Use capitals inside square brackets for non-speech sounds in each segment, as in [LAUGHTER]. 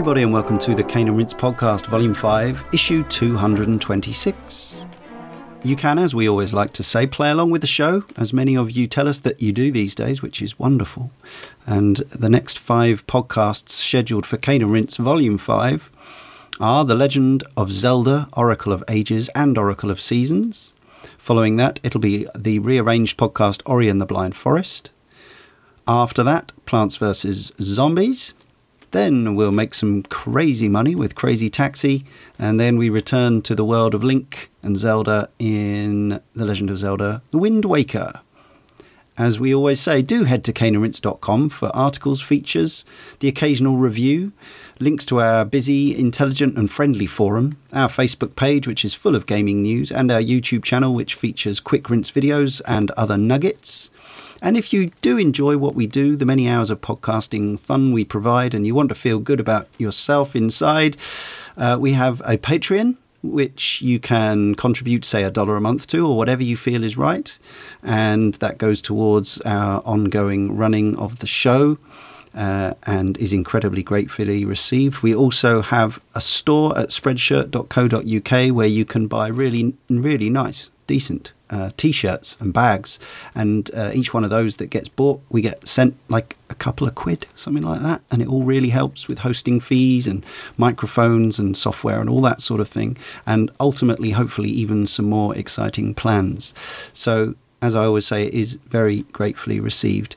everybody, and welcome to the Cane and Rinse Podcast, Volume 5, Issue 226. You can, as we always like to say, play along with the show, as many of you tell us that you do these days, which is wonderful. And the next five podcasts scheduled for Cane and Rinse Volume 5 are The Legend of Zelda, Oracle of Ages, and Oracle of Seasons. Following that, it'll be the rearranged podcast Ori and the Blind Forest. After that, Plants vs. Zombies. Then we'll make some crazy money with Crazy Taxi, and then we return to the world of Link and Zelda in The Legend of Zelda The Wind Waker. As we always say, do head to caneandrinse.com for articles, features, the occasional review, links to our busy, intelligent, and friendly forum, our Facebook page, which is full of gaming news, and our YouTube channel, which features quick rinse videos and other nuggets. And if you do enjoy what we do, the many hours of podcasting fun we provide, and you want to feel good about yourself inside, uh, we have a Patreon which you can contribute, say, a dollar a month to, or whatever you feel is right. And that goes towards our ongoing running of the show. Uh, and is incredibly gratefully received. We also have a store at spreadshirt.co.uk where you can buy really, really nice, decent uh, t-shirts and bags, and uh, each one of those that gets bought, we get sent like a couple of quid, something like that, and it all really helps with hosting fees and microphones and software and all that sort of thing, and ultimately, hopefully, even some more exciting plans. So, as I always say, it is very gratefully received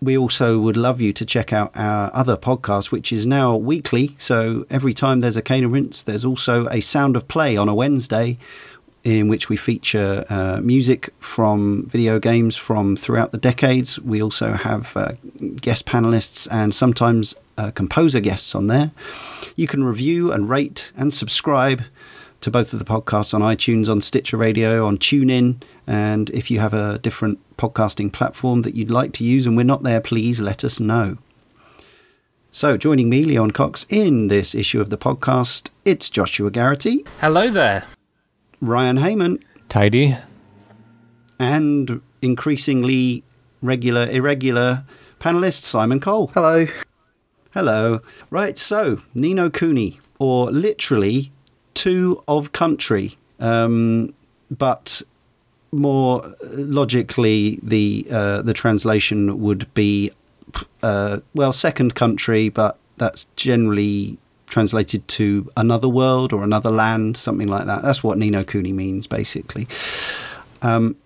we also would love you to check out our other podcast, which is now weekly. So every time there's a Cane and Rinse, there's also a Sound of Play on a Wednesday, in which we feature uh, music from video games from throughout the decades. We also have uh, guest panelists and sometimes uh, composer guests on there. You can review and rate and subscribe to both of the podcasts on iTunes, on Stitcher Radio, on TuneIn. And if you have a different podcasting platform that you'd like to use and we're not there, please let us know. So, joining me, Leon Cox, in this issue of the podcast, it's Joshua Garrity. Hello there. Ryan Heyman. Tidy. And increasingly regular, irregular panelist Simon Cole. Hello. Hello. Right, so Ni no Kuni, or literally two of country, um, but more logically, the uh, the translation would be uh, well, second country, but that's generally translated to another world or another land, something like that. That's what Ni no Kuni means, basically. Um,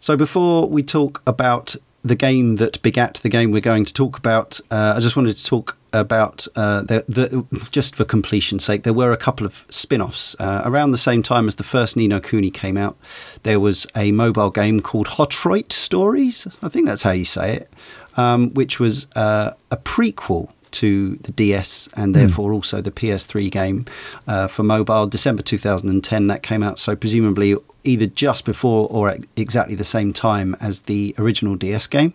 so before we talk about the game that begat the game we're going to talk about, uh, I just wanted to talk about uh, the, the, just for completion's sake, there were a couple of spin-offs uh, around the same time as the first Ni no Kuni came out. There was a mobile game called Hotroit Stories. I think that's how you say it, um, which was uh, a prequel to the DS and hmm. therefore mm. also the PS3 game uh, for mobile. December 2010 that came out, so presumably either just before or at exactly the same time as the original DS game.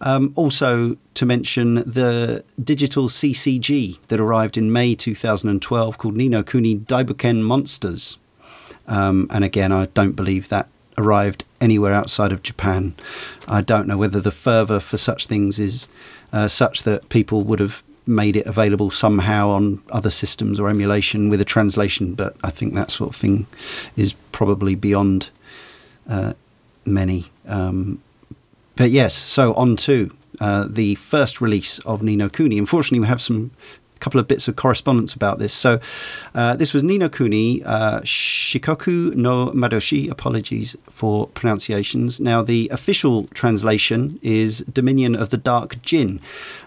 Um, also, to mention the digital CCG that arrived in May 2012 called Ni no Kuni Daibuken Monsters. Um, and again, I don't believe that arrived anywhere outside of Japan. I don't know whether the fervour for such things is uh, such that people would have made it available somehow on other systems or emulation with a translation, but I think that sort of thing is probably beyond uh, many. Um, but yes, so on to uh, the first release of Ni no Kuni. Unfortunately, we have some couple of bits of correspondence about this. So, uh, this was Ni no Kuni uh, Shikoku no Madoshi. Apologies for pronunciations. Now, the official translation is Dominion of the Dark Djinn,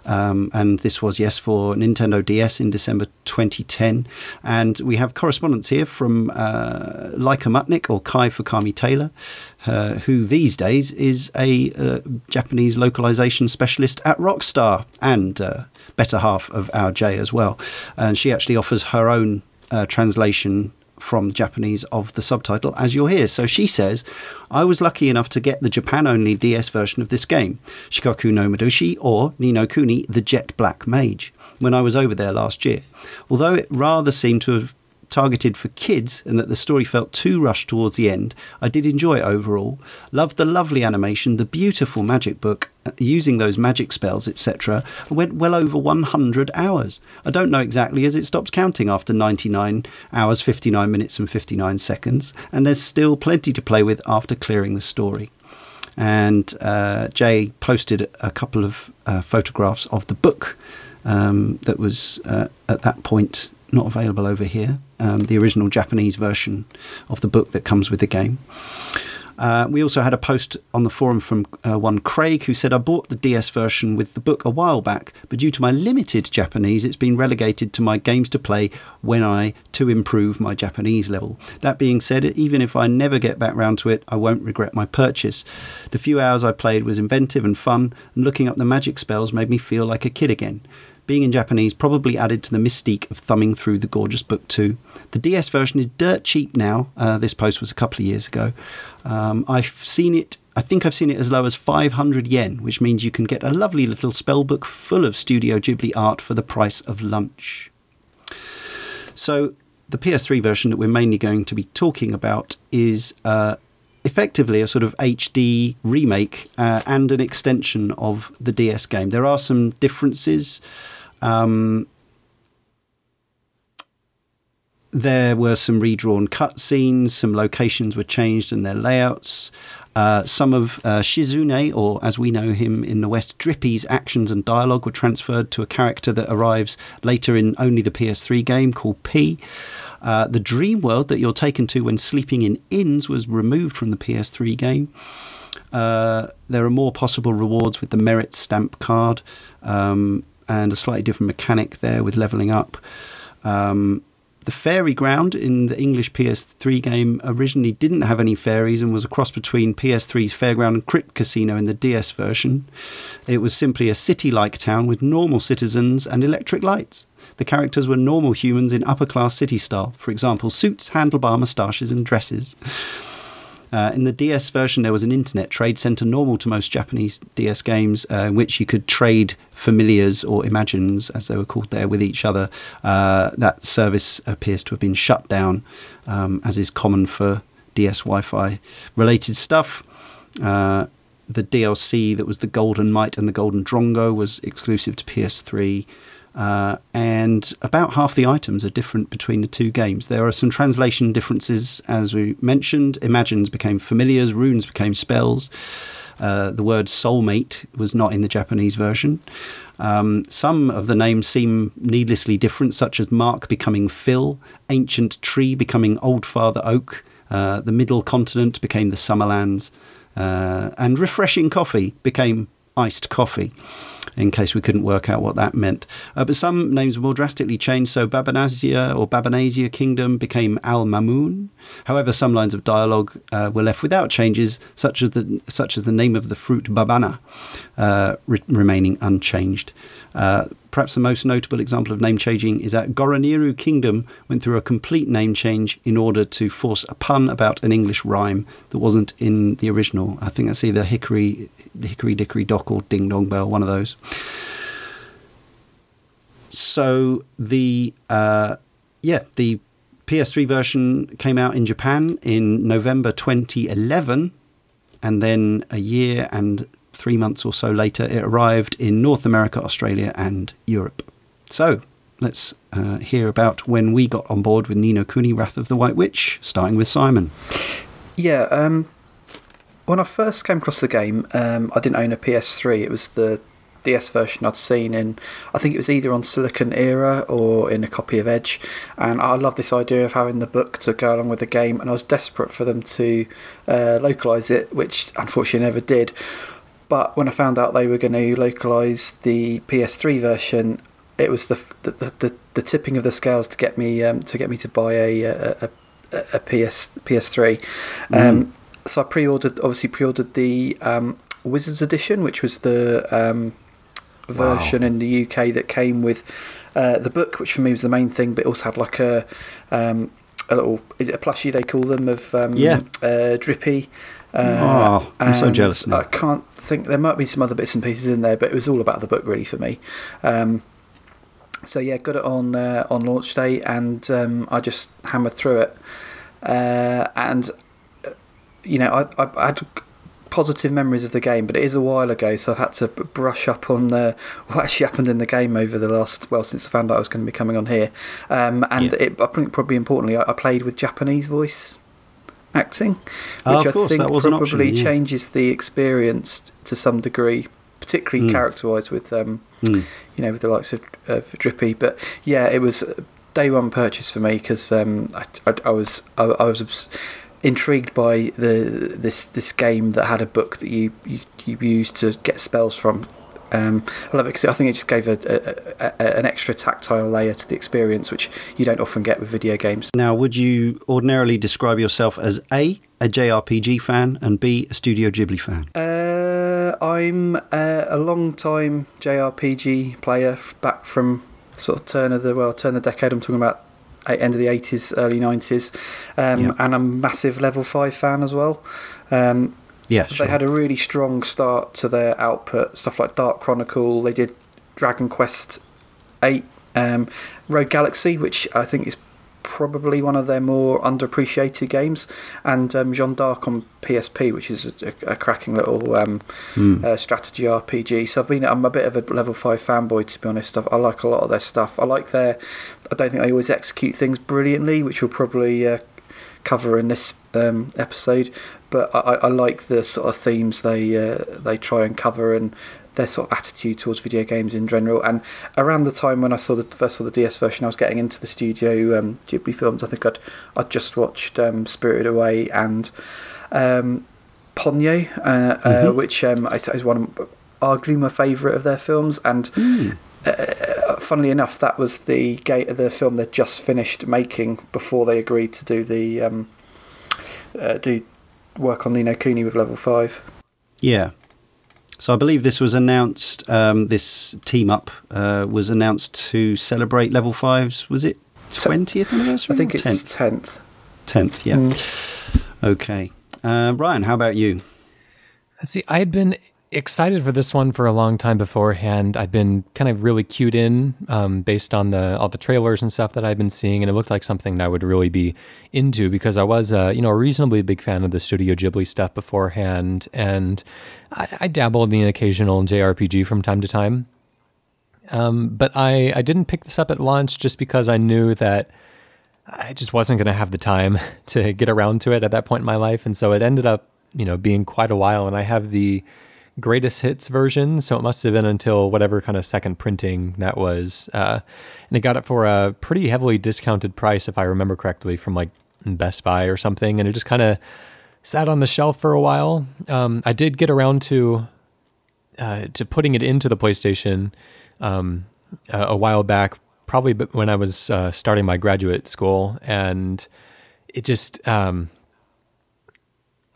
Um, and this was, yes, for Nintendo DS in December 2010. And we have correspondence here from uh, Laika Mutnik or Kai Fukami Taylor, uh, who these days is a uh, Japanese localization specialist at Rockstar and uh, better half of our J as well. And she actually offers her own uh, translation from Japanese of the subtitle as you'll hear. So she says, I was lucky enough to get the Japan only DS version of this game, Shikoku no Madoshi or Ni no Kuni, the Jet Black Mage, when I was over there last year. Although it rather seemed to have targeted for kids and that the story felt too rushed towards the end, I did enjoy it overall. Loved the lovely animation, the beautiful magic book, uh, using those magic spells, etc. Went well over 100 hours. I don't know exactly as it stops counting after 99 hours, 59 minutes, and 59 seconds, and there's still plenty to play with after clearing the story. And uh, Jay posted a couple of uh, photographs of the book um, that was uh, at that point not available over here, um, the original Japanese version of the book that comes with the game. Uh, we also had a post on the forum from uh, one Craig who said, I bought the DS version with the book a while back, but due to my limited Japanese, it's been relegated to my games to play when I to improve my Japanese level. That being said, even if I never get back round to it, I won't regret my purchase. The few hours I played was inventive and fun, and looking up the magic spells made me feel like a kid again being in Japanese probably added to the mystique of thumbing through the gorgeous book too. The DS version is dirt cheap now. Uh, this post was a couple of years ago. Um, I've seen it. I think I've seen it as low as 500 yen, which means you can get a lovely little spell book full of Studio Ghibli art for the price of lunch. So, the PS3 version that we're mainly going to be talking about is uh, effectively a sort of HD remake uh, and an extension of the DS game. There are some differences. Um, there were some redrawn cutscenes, some locations were changed and their layouts. Uh, some of uh, Shizuku, or as we know him in the West, Drippy's actions and dialogue were transferred to a character that arrives later in only the PS3 game called P. Uh, the dream world that you're taken to when sleeping in inns was removed from the PS3 game. Uh, there are more possible rewards with the merit stamp card um, and a slightly different mechanic there with leveling up. Um, the fairy ground in the English PS3 game originally didn't have any fairies and was a cross between PS3's Fairground and Crypt Casino in the DS version. It was simply a city like town with normal citizens and electric lights. The characters were normal humans in upper class city style, for example, suits, handlebar moustaches, and dresses. Uh, in the DS version, there was an internet trade center normal to most Japanese DS games, uh, in which you could trade familiars or imagines, as they were called there, with each other. Uh, that service appears to have been shut down, um, as is common for DS Wi Fi related stuff. Uh, the DLC that was the Golden Mite and the Golden Drongo was exclusive to PS3. Uh, and about half the items are different between the two games. There are some translation differences, as we mentioned. Imagines became familiars, runes became spells. Uh, the word soulmate was not in the Japanese version. Um, some of the names seem needlessly different, such as Mark becoming Phil, Ancient Tree becoming Old Father Oak, uh, the Middle Continent became the Summerlands, uh, and Refreshing Coffee became Iced Coffee in case we couldn't work out what that meant. Uh, but some names were more drastically changed, so Babanazia or Babanasia Kingdom became Al Mamoon. However, some lines of dialogue uh, were left without changes, such as the, such as the name of the fruit Babana uh, re- remaining unchanged. Uh, perhaps the most notable example of name changing is that Goroniru Kingdom went through a complete name change in order to force a pun about an English rhyme that wasn't in the original. I think that's either Hickory Hickory Dickory Dock or Ding Dong Bell, one of those. So the uh, yeah the PS3 version came out in Japan in November 2011, and then a year and three months or so later, it arrived in North America, Australia, and Europe. So let's uh, hear about when we got on board with Ni no Kuni Wrath of the White Witch, starting with Simon. Yeah, um, when I first came across the game, um, I didn't own a PS3. It was the DS version I'd seen in, I think it was either on Siliconera or in a copy of Edge. And I love this idea of having the book to go along with the game. And I was desperate for them to uh, localize it, which unfortunately never did. But when I found out they were going to localize the PS3 version, it was the the, the, the tipping of the scales to get me um, to get me to buy a a, a, a PS PS3. Mm. So I pre-ordered, obviously pre-ordered the um, Wizards edition, which was the um, version wow. in the UK that came with uh, the book, which for me was the main thing, but it also had like a um, a little is it a plushie they call them of um, yeah uh, Drippy. Uh, oh, I'm so jealous. Now. I can't think there might be some other bits and pieces in there, but it was all about the book really for me. Um, So yeah, got it on uh, on launch day, and um, I just hammered through it. Uh, and you know, I, I, had positive memories of the game, but it is a while ago, so I've had to brush up on uh, [LAUGHS] what actually happened in the game over the last well since I found out I was going to be coming on here. Um, and yeah. it, I think probably importantly, I, I, played with Japanese voice acting, oh, which I course, think probably option, yeah. changes the experience to some degree, particularly mm. character-wise with um, mm. you know with the likes of, of Drippy. But yeah, it was day one purchase for me because um, I, I, I, was I, I was intrigued by the this this game that had a book that you you, you used to get spells from. Um, I love it because I think it just gave a, a, a, an extra tactile layer to the experience, which you don't often get with video games. Now, would you ordinarily describe yourself as A, a JRPG fan, and B, a Studio Ghibli fan? Uh, I'm uh, a long time JRPG player back from sort of turn of the well turn of the decade. I'm talking about end of the 80s, early 90s. Um, yep. And I'm a massive Level 5 fan as well. Um, yeah, sure. They had a really strong start to their output. Stuff like Dark Chronicle. They did Dragon Quest 8, um, Rogue Galaxy, which I think is probably one of their more underappreciated games, and um, Jeanne d'Arc on PSP, which is a, a cracking little um, mm. uh, strategy RPG. So I've been I'm a bit of a level five fanboy to be honest. I've, i like a lot of their stuff. I like their. I don't think they always execute things brilliantly, which we'll probably uh, cover in this um, episode. But I, I, like the sort of themes they uh, they try and cover and their sort of attitude towards video games in general. And around the time when I saw the first saw the DS version, I was getting into the Studio um, Ghibli films. I think I'd I'd just watched um, Spirited Away and um, Ponyo, uh, mm-hmm. uh, which um, is one of arguably my favourite of their films. And mm. uh, funnily enough, that was the ga- the film they'd just finished making before they agreed to do the um, uh, do work on Ni no Kuni with Level Five. Yeah, so I believe this was announced. Um, this team up uh, was announced to celebrate Level fives. Was it twentieth anniversary? I think it's tenth. Tenth, yeah. Mm. Okay, uh, Ryan, how about you? See, I had been excited for this one for a long time beforehand. I'd been kind of really cued in um, based on the all the trailers and stuff that I'd been seeing, and it looked like something that I would really be into because I was, uh, you know, a reasonably big fan of the Studio Ghibli stuff beforehand, and I, I dabbled in the occasional JRPG from time to time. Um, but I, I didn't pick this up at launch just because I knew that I just wasn't going to have the time [LAUGHS] to get around to it at that point in my life, and so it ended up, you know, being quite a while. And I have the greatest hits version. So it must have been until whatever kind of second printing that was. Uh, and I got it for a pretty heavily discounted price, if I remember correctly, from like Best Buy or something. And it just kind of sat on the shelf for a while. Um, I did get around to uh, to putting it into the PlayStation um, a, a, while back, probably when I was uh, starting my graduate school, and it just um,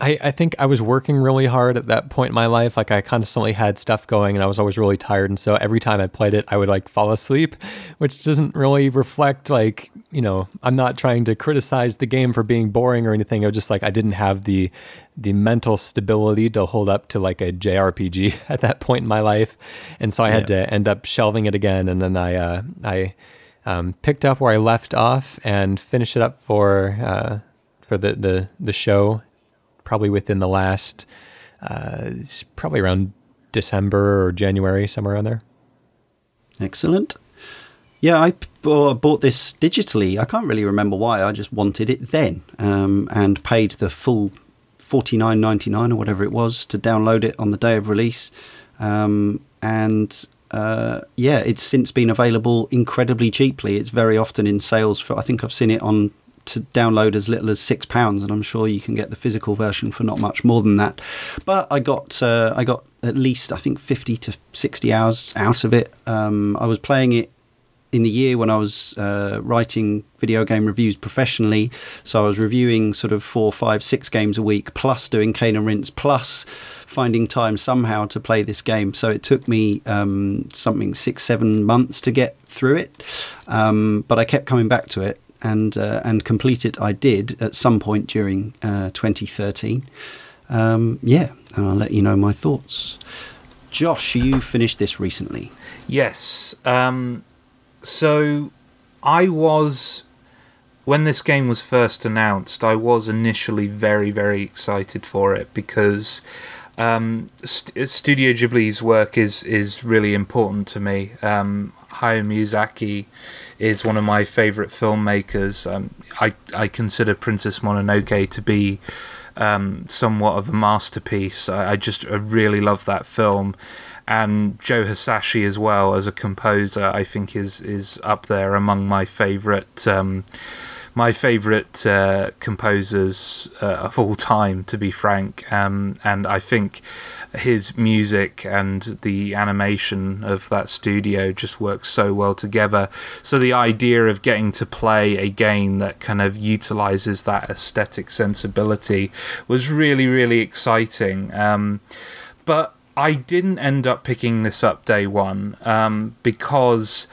I, I think I was working really hard at that point in my life. Like I constantly had stuff going and I was always really tired. And so every time I played it, I would like fall asleep, [LAUGHS] which doesn't really reflect like, you know, I'm not trying to criticize the game for being boring or anything. It was just like I didn't have the the mental stability to hold up to like a JRPG [LAUGHS] at that point in my life. And so I had yeah. to end up shelving it again. And then I, uh, I um, picked up where I left off and finished it up for, uh, for the, the, the show probably within the last, uh, probably around December or January, somewhere around there. Excellent. Yeah, I bought this digitally. I can't really remember why. I just wanted it then, um, and paid the full forty nine ninety nine or whatever it was to download it on the day of release. Um, and uh, yeah, it's since been available incredibly cheaply. It's very often in sales for. I think I've seen it on to download as little as six pounds, and I'm sure you can get the physical version for not much more than that. But I got uh, I got at least I think 50 to 60 hours out of it. Um, I was playing it in the year when I was uh, writing video game reviews professionally. So I was reviewing sort of four, five, six games a week, plus doing cane and rinse, plus finding time somehow to play this game. So it took me um, something six, seven months to get through it. Um, but I kept coming back to it and uh, and complete it. I did at some point during uh, 2013. Um, yeah, and I'll let you know my thoughts. Josh, you finished this recently. Yes. Um, so I was when this game was first announced, I was initially very, very excited for it because um, St- Studio Ghibli's work is is really important to me. Um, Hayao Miyazaki is one of my favorite filmmakers. Um, I I consider Princess Mononoke to be um, somewhat of a masterpiece. I, I just I really love that film and Joe Hisaishi as well as a composer, I think is is up there among my favorite um, my favorite uh, composers uh, of all time, to be frank. Um, and I think his music and the animation of that studio just works so well together. So the idea of getting to play a game that kind of utilizes that aesthetic sensibility was really, really exciting. Um, but I didn't end up picking this up day one um, because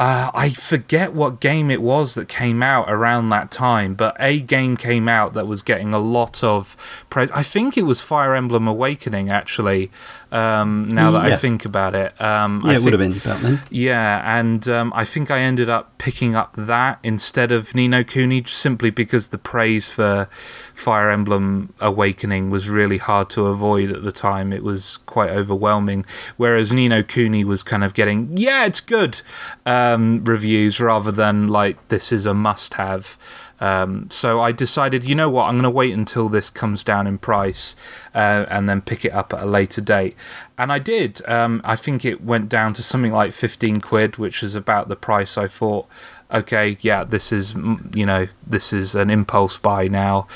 uh, I forget what game it was that came out around that time, but a game came out that was getting a lot of praise. I think it was Fire Emblem Awakening, actually. Um, now that Yeah. I think about it, um, Yeah, I it would have think- been about then. yeah, and um, I think I ended up picking up that instead of Ni no Kuni just simply because the praise for Fire Emblem Awakening was really hard to avoid at the time. It was quite overwhelming. Whereas Ni no Kuni was kind of getting, yeah, it's good um, reviews rather than like, this is a must have. Um, so I decided, you know what, I'm going to wait until this comes down in price uh, and then pick it up at a later date. And I did. Um, I think it went down to something like 15 quid, which is about the price I thought, okay, yeah, this is, mm, you know, this is an impulse buy now.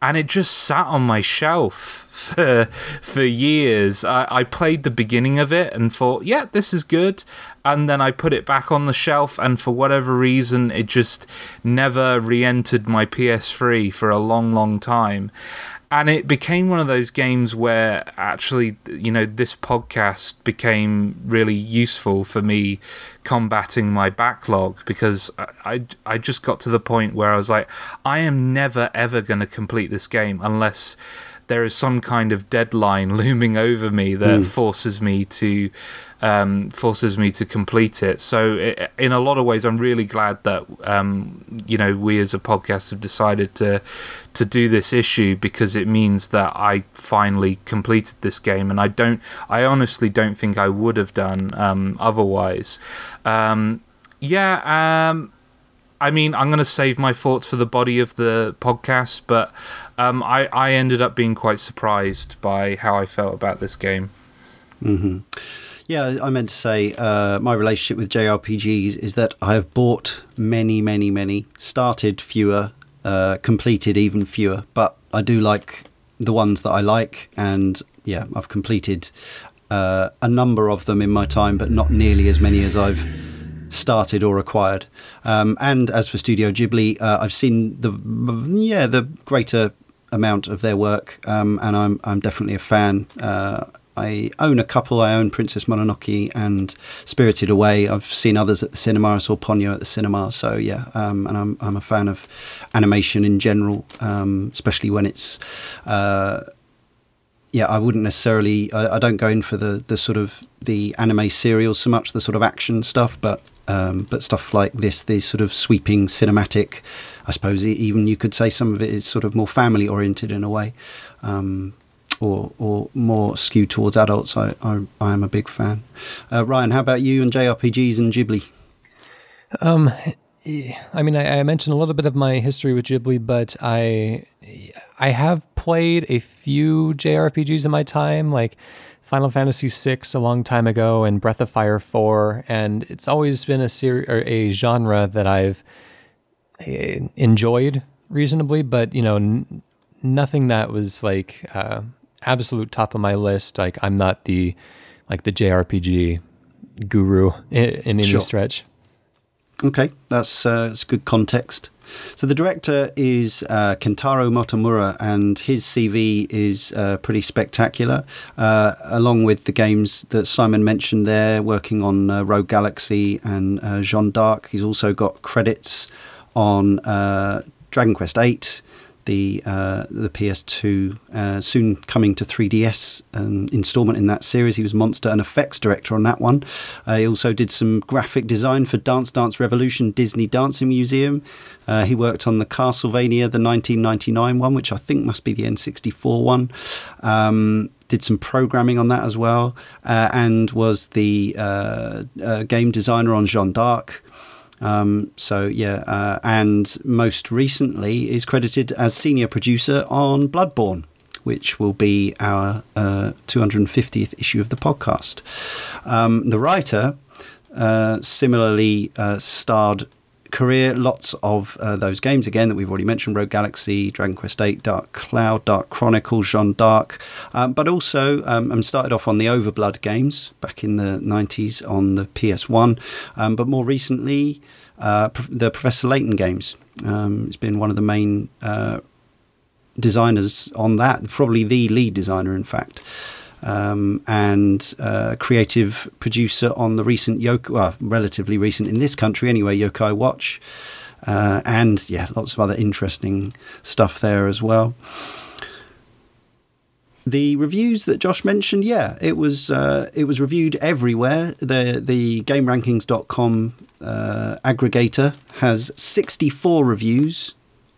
And it just sat on my shelf [LAUGHS] for for years. I, I played the beginning of it and thought, yeah, this is good. And then I put it back on the shelf, and for whatever reason, it just never re entered my PS3 for a long, long time. And it became one of those games where actually you know this podcast became really useful for me combating my backlog because I, I, I just got to the point where I was like I am never ever going to complete this game unless there is some kind of deadline [LAUGHS] looming over me that hmm. forces me to um, forces me to complete it. So, i in a lot of ways, I'm really glad that um, you know we as a podcast have decided to to do this issue because it means that I finally completed this game, and I don't, I honestly don't think I would have done um, otherwise. Um, yeah. Um, I mean, I'm going to save my thoughts for the body of the podcast, but um, I, I ended up being quite surprised by how I felt about this game. Yeah, I meant to say uh, my relationship with JRPGs is that I have bought many, many, many, started fewer, uh, completed even fewer, but I do like the ones that I like, and yeah, I've completed uh, a number of them in my time, but not nearly as many as I've started or acquired. Um, and as for Studio Ghibli, uh, I've seen the yeah the greater amount of their work, um, and I'm I'm definitely a fan. Uh, I own a couple. I own Princess Mononoke and Spirited Away. I've seen others at the cinema. I saw Ponyo at the cinema. So yeah, um, and I'm I'm a fan of animation in general, um, especially when it's. Uh, yeah, I wouldn't necessarily. I, I don't go in for the, the sort of the anime serials so much, the sort of action stuff, but um, but stuff like this, the sort of sweeping cinematic. I suppose even you could say some of it is sort of more family oriented in a way, um, or or more skewed towards adults. I I, I am a big fan. Uh, Ryan, how about you and JRPGs and Ghibli? Um, I mean, I, I mentioned a little bit of my history with Ghibli, but I I have played a few JRPGs in my time, like Final Fantasy VI a long time ago and Breath of Fire 4, and it's always been a ser- or a genre that I've eh, enjoyed reasonably, but you know, n- nothing that was like uh, absolute top of my list. Like I'm not the like the JRPG guru in, in any Sure. stretch. Okay, that's uh, that's good context. So the director is uh, Kentaro Motomura, and his CV is uh, pretty spectacular. Uh, along with the games that Simon mentioned there, working on uh, Rogue Galaxy and uh, Jeanne d'Arc, he's also got credits on uh, Dragon Quest VIII, the uh, the PS2, uh, soon coming to 3DS um, installment in that series. He was monster and effects director on that one. Uh, he also did some graphic design for Dance Dance Revolution Disney Dancing Museum. Uh, he worked on the Castlevania, the 1999 one, which I think must be the N64 one. Um, did some programming on that as well, uh, and was the uh, game designer on Jeanne d'Arc. Um, so yeah, uh, and most recently is credited as senior producer on Bloodborne, which will be our 250th uh, issue of the podcast. Um, the writer uh, similarly starred career, lots of uh, those games. Again that we've already mentioned Rogue Galaxy, Dragon Quest VIII, Dark Cloud, Dark Chronicle, Jeanne d'Arc, um, but also um, and started off on the Overblood games back in the 90s on the PS1, um, but more recently, uh, the Professor Layton games. Um, it's been one of the main uh, designers on that, probably the lead designer, in fact um, and uh, creative producer on the recent Yokai, well, relatively recent in this country anyway, Yokai Watch, uh, and yeah, lots of other interesting stuff there as well. The reviews that Josh mentioned, yeah, it was uh, it was reviewed everywhere. The the GameRankings.com uh, aggregator has 64 reviews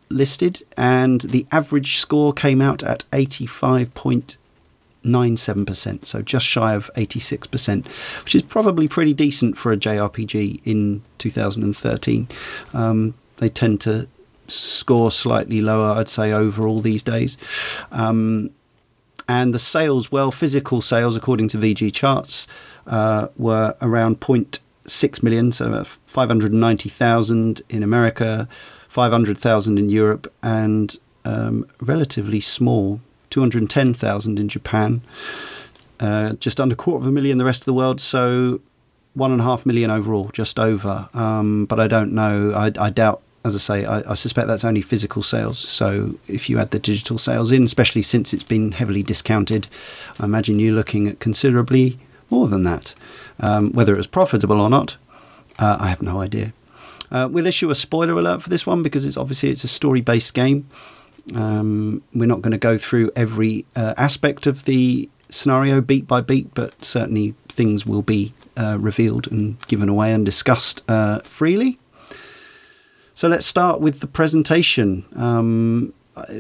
listed, and the average score came out at 85.8 97%, so just shy of 86%, which is probably pretty decent for a JRPG in 2013. Um, they tend to score slightly lower, I'd say, overall these days. Um, and the sales, well, physical sales, according to VGChartz, uh, were around 0.6 million, so 590,000 in America, 500,000 in Europe, and um, relatively small 210,000 in Japan, uh, just under a quarter of a million the rest of the world. So one and a half million overall, just over. Um, but I don't know. I, I doubt. As I say, I, I, suspect that's only physical sales. So if you add the digital sales in, especially since it's been heavily discounted, I imagine you're looking at considerably more than that. Um, whether it was profitable or not, uh, I have no idea. Uh, we'll issue a spoiler alert for this one because it's obviously it's a story-based game. Um, we're not going to go through every uh, aspect of the scenario beat by beat, but certainly things will be uh, revealed and given away and discussed uh, freely. So let's start with the presentation. Um,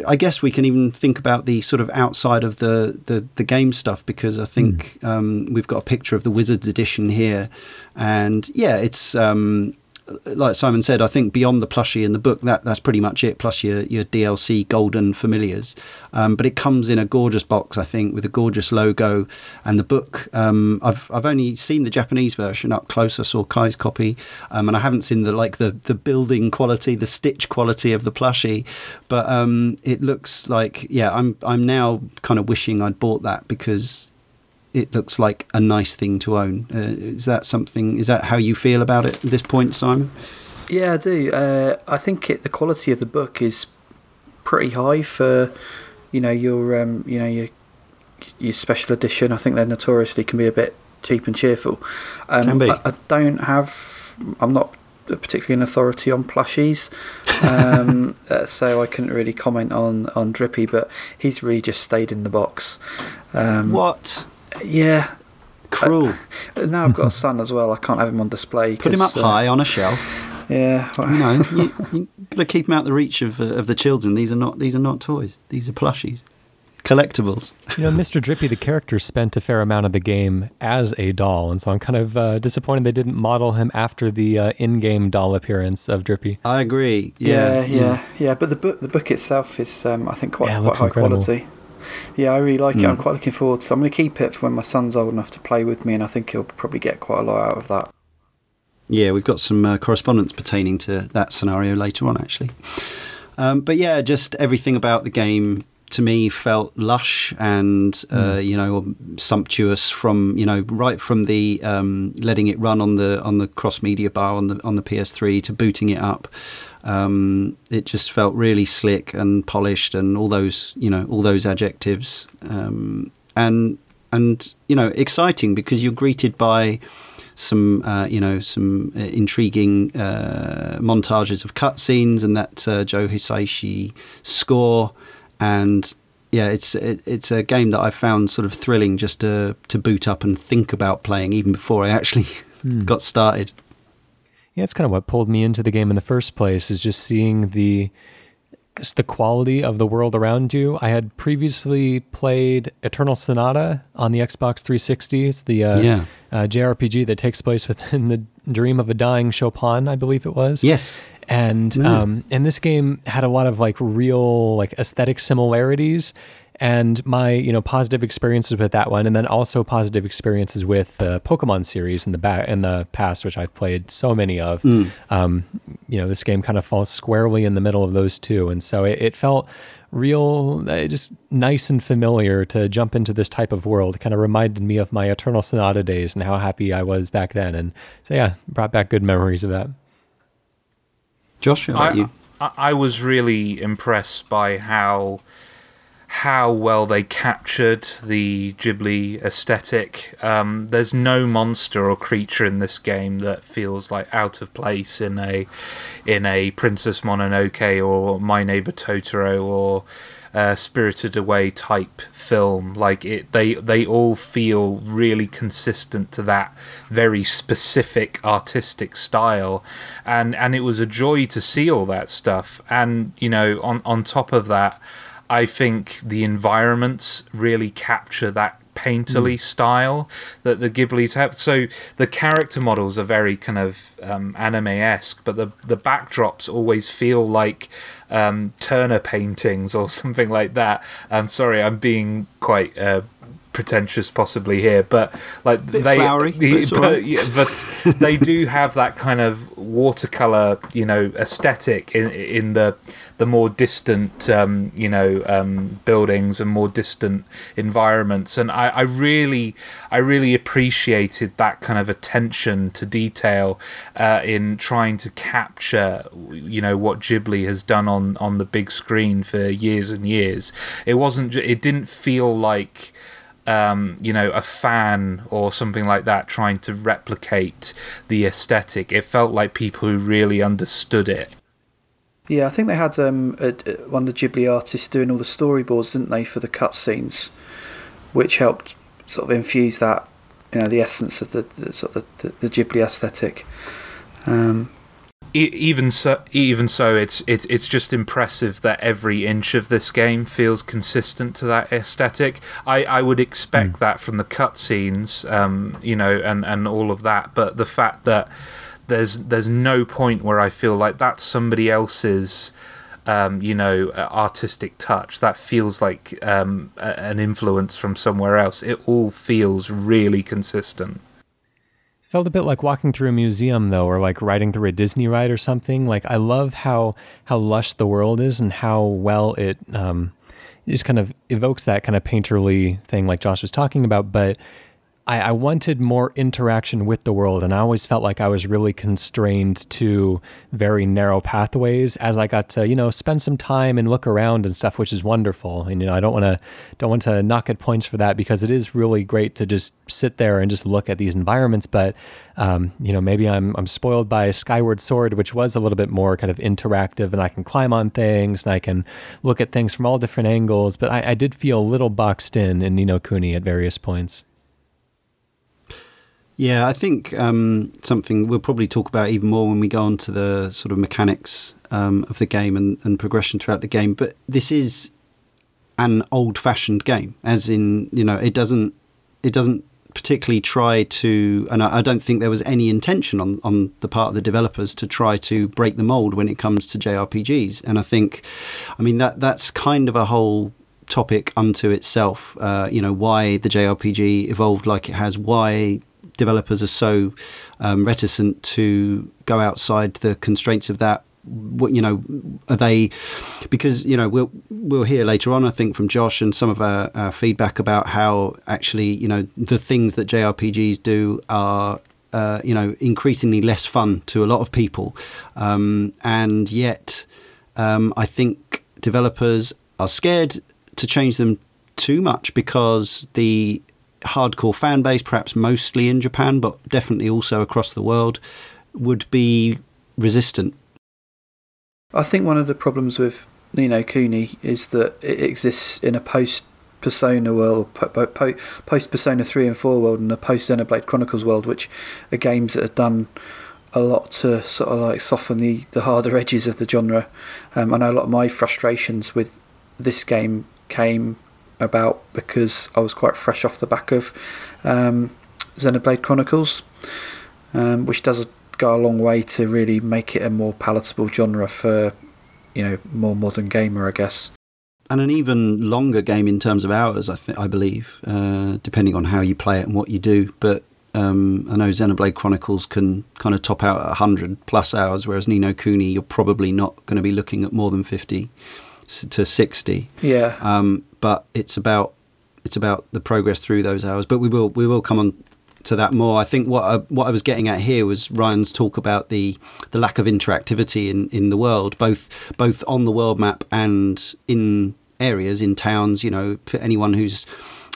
I guess we can even think about the sort of outside of the, the, the game stuff because I think mm. um, we've got a picture of the Wizards edition here, and yeah, it's um, like Simon said, I think beyond the plushie in the book, that that's pretty much it. Plus your your DLC golden familiars, um, but it comes in a gorgeous box, I think, with a gorgeous logo. And the book, um, I've I've only seen the Japanese version up close. I saw Kai's copy, um, and I haven't seen the like the the building quality, the stitch quality of the plushie. But um, it looks like yeah, I'm I'm now kind of wishing I'd bought that because it looks like a nice thing to own. Uh, is that something? Is that how you feel about it at this point, Simon? Yeah, I do. Uh, I think it, the quality of the book is pretty high for you know your um, you know your your special edition. I think they notoriously can be a bit cheap and cheerful. Um, can be. I, I, don't have. I'm not particularly an authority on plushies, um, [LAUGHS] uh, so I couldn't really comment on on Drippy. But he's really just stayed in the box. Um, what? Yeah. Cruel. Uh, now I've got a son as well. I can't have him on display. Put him up uh, high on a shelf. Yeah. you know, you, you got to keep him out the reach of, uh, of the children. These are not these are not toys. These are plushies collectibles. You know, Mr. Drippy, the character, spent a fair amount of the game as a doll, and so I'm kind of uh, disappointed they didn't model him after the uh, in-game doll appearance of Drippy. I agree. Yeah, yeah, yeah. yeah. yeah. But the book, the book itself is, um, I think, quite yeah, quite high incredible. quality. Yeah, I really like mm. it. I'm hmm. quite looking forward to. I'm going to keep it for when my son's old enough to play with me, and I think he'll probably get quite a lot out of that. Yeah, we've got some uh, correspondence pertaining to that scenario later on, actually. Um, but yeah, just everything about the game to me felt lush and uh, mm. you know sumptuous from you know right from the um, letting it run on the on the cross media bar on the on the PS3 to booting it up um, it just felt really slick and polished, and all those you know all those adjectives, um, and and you know exciting because you're greeted by some uh, you know some uh, intriguing uh, montages of cutscenes and that uh, Joe Hisaishi score and yeah, it's it, it's a game that I found sort of thrilling just to to boot up and think about playing even before I actually [LAUGHS] mm. got started. Yeah, it's kind of what pulled me into the game in the first place is just seeing the just the quality of the world around you. I had previously played Eternal Sonata on the Xbox 360. It's the uh, yeah. uh, JRPG that takes place within the dream of a dying Chopin, I believe it was. Yes and yeah. um, and this game had a lot of like real like aesthetic similarities and my you know positive experiences with that one and then also positive experiences with the pokemon series in the back in the past which i've played so many of mm. um, you know this game kind of falls squarely in the middle of those two and so it, it felt real uh, just nice and familiar to jump into this type of world it kind of reminded me of my eternal sonata days and how happy i was back then and so yeah brought back good memories of that Josh, how about I, you? I, I was really impressed by how how well they captured the Ghibli aesthetic. Um, there's no monster or creature in this game that feels like out of place in a in a Princess Mononoke or My Neighbor Totoro or uh, Spirited Away type film. Like it, they they all feel really consistent to that very specific artistic style, and and it was a joy to see all that stuff. And you know, on on top of that, I think the environments really capture that painterly mm. style that the Ghiblis have. So the character models are very kind of um, anime esque, but the the backdrops always feel like um, Turner paintings or [LAUGHS] something like that. I'm sorry, I'm being quite. Uh, pretentious possibly here but like they flowery, [LAUGHS] but, but, yeah, but they do have that kind of watercolor you know aesthetic in in the the more distant, um, you know, um, buildings and more distant environments. And I, I, really, I really appreciated that kind of attention to detail uh, in trying to capture, you know, what Ghibli has done on on the big screen for years and years. It wasn't. It didn't feel like. Um, you know, a fan or something like that trying to replicate the aesthetic. It felt like people who really understood it yeah, I think they had um, a, a, one of the Ghibli artists doing all the storyboards, didn't they, for the cutscenes, which helped sort of infuse that, you know, the essence of the, the sort of the, the, Ghibli aesthetic. Um, even so, even so, it's it's it's just impressive that every inch of this game feels consistent to that aesthetic. I, I would expect mm. that from the cutscenes, um, you know, and, and all of that. But the fact that there's there's no point where I feel like that's somebody else's um, you know uh, artistic touch. That feels like um, an influence from somewhere else. It all feels really consistent. Felt a bit like walking through a museum though or like riding through a disney ride or something. Like i love how how lush the world is and how well it um, just kind of evokes that kind of painterly thing like josh was talking about. But I, I, wanted more interaction with the world, and I always felt like I was really constrained to very narrow pathways. As I got to, you know, spend some time and look around and stuff, which is wonderful. And you know, I don't want to don't want to knock at points for that because it is really great to just sit there and just look at these environments. But um, you know, maybe I'm I'm spoiled by Skyward Sword, which was a little bit more kind of interactive, and I can climb on things and I can look at things from all different angles. But I, I did feel a little boxed in in Ni no Kuni at various points. Yeah, I think um, something we'll probably talk about even more when we go on to the sort of mechanics um, of the game and, and, progression throughout the game. But this is an old-fashioned game, as in you know it doesn't it doesn't particularly try to, and I, don't think there was any intention on on the part of the developers to try to break the mold when it comes to JRPGs. And I think, I mean that that's kind of a whole topic unto itself. Uh, you know why the JRPG evolved like it has, why developers are so um, reticent to go outside the constraints of that what you know are they because you know we'll we'll hear later on I think from Josh and some of our, our, feedback about how actually you know the things that JRPGs do are uh, you know increasingly less fun to a lot of people. Um, and yet um, I think developers are scared to change them too much because the hardcore fan base, perhaps mostly in Japan, but definitely also across the world, would be resistant. I think one of the problems with Ni no Kuni is that it exists in a post Persona world, post Persona 3 and 4 world, and a post Xenoblade Chronicles world, which are games that have done a lot to sort of like soften the, the harder [LAUGHS] edges of the genre. Um, I know a lot of my frustrations with this game came about because I was quite fresh off the back of um, Xenoblade Chronicles, um, which does go a long way to really make it a more palatable genre for you know more modern gamer, I guess. And an even longer game in terms of hours, I think, I believe, uh, depending on how you play it and what you do. But um, I know Xenoblade Chronicles can kind of top out at 100 plus hours, whereas Ni no Kuni, you're probably not going to be looking at more than 50 to 60. Yeah. Um, but it's about it's about the progress through those hours. But we will we will come on to that more. I think what I, what I was getting at here was Ryan's talk about the the lack of interactivity in, in the world, both both on the world map and in areas in towns. You know, anyone who's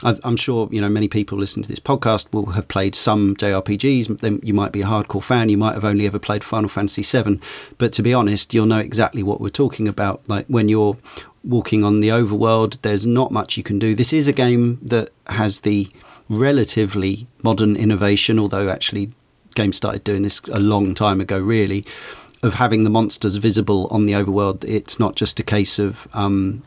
I'm sure you know many people listening to this podcast will have played some JRPGs. Then you might be a hardcore fan. You might have only ever played Final Fantasy VII, but to be honest, you'll know exactly what we're talking about. Like when you're walking on the overworld, there's not much you can do. This is a game that has the relatively modern innovation, although actually games started doing this a long time ago, really, of having the monsters visible on the overworld. It's not just a case of um,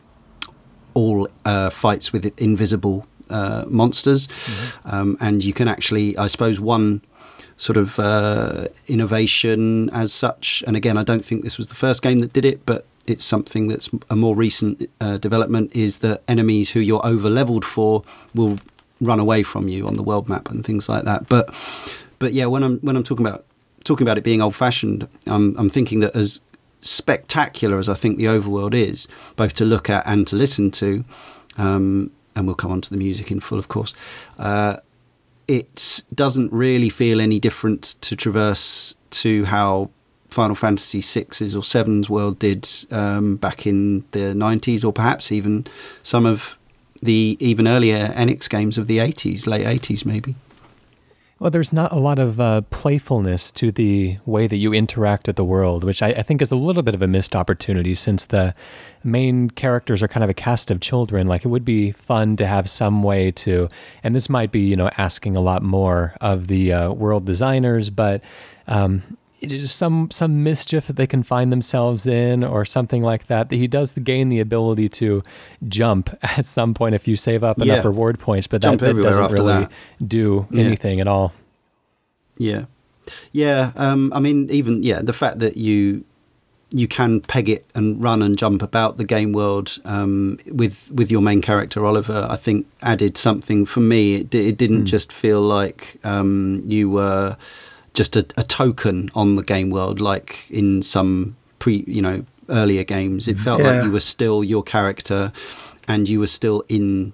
all uh, fights with invisible uh, monsters, mm-hmm. um, and you can actually, I suppose, one sort of uh, innovation as such. And again, I don't think this was the first game that did it, but it's something that's a more recent uh, development. Is that enemies who you're over leveled for will run away from you on the world map and things like that. But but yeah, when I'm when I'm talking about talking about it being old fashioned, I'm I'm thinking that as spectacular as I think the overworld is, both to look at and to listen to, um, and we'll come on to the music in full, of course. Uh, it doesn't really feel any different to traverse to how Final Fantasy VI's or Seven's world did um, back in the 90s, or perhaps even some of the even earlier Enix games of the 80s, late 80s, maybe. Well, there's not a lot of uh, playfulness to the way that you interact with the world, which I, I, think is a little bit of a missed opportunity since the main characters are kind of a cast of children. Like it would be fun to have some way to, and this might be, you know, asking a lot more of the uh, world designers, but um, it is some some mischief that they can find themselves in or something like that that he does gain the ability to jump [LAUGHS] at some point if you save up enough yeah. reward points but that, that doesn't really that. do anything yeah. at all yeah yeah um, i mean even yeah the fact that you you can peg it and run and jump about the game world um, with with your main character Oliver. I think added something for me. It, it didn't mm. just feel like um, you were just a, a, token on the game world, like in some pre, you know, earlier games. It felt yeah. like you were still your character, and you were still in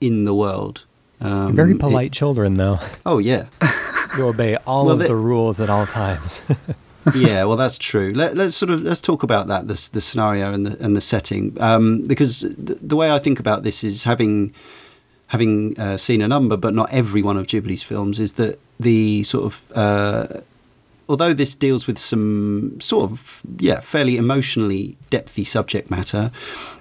in the world. Um, Very polite it, children, though. Oh yeah, [LAUGHS] you obey all well, of they, the rules at all times. [LAUGHS] yeah, well, that's true. Let, us sort of let's talk about that, the, the scenario and the and the setting, um, because the, the way I think about this is having having uh, seen a number, but not every one of Ghibli's films, is that the sort of uh, although this deals with some sort of yeah fairly emotionally depthy subject matter,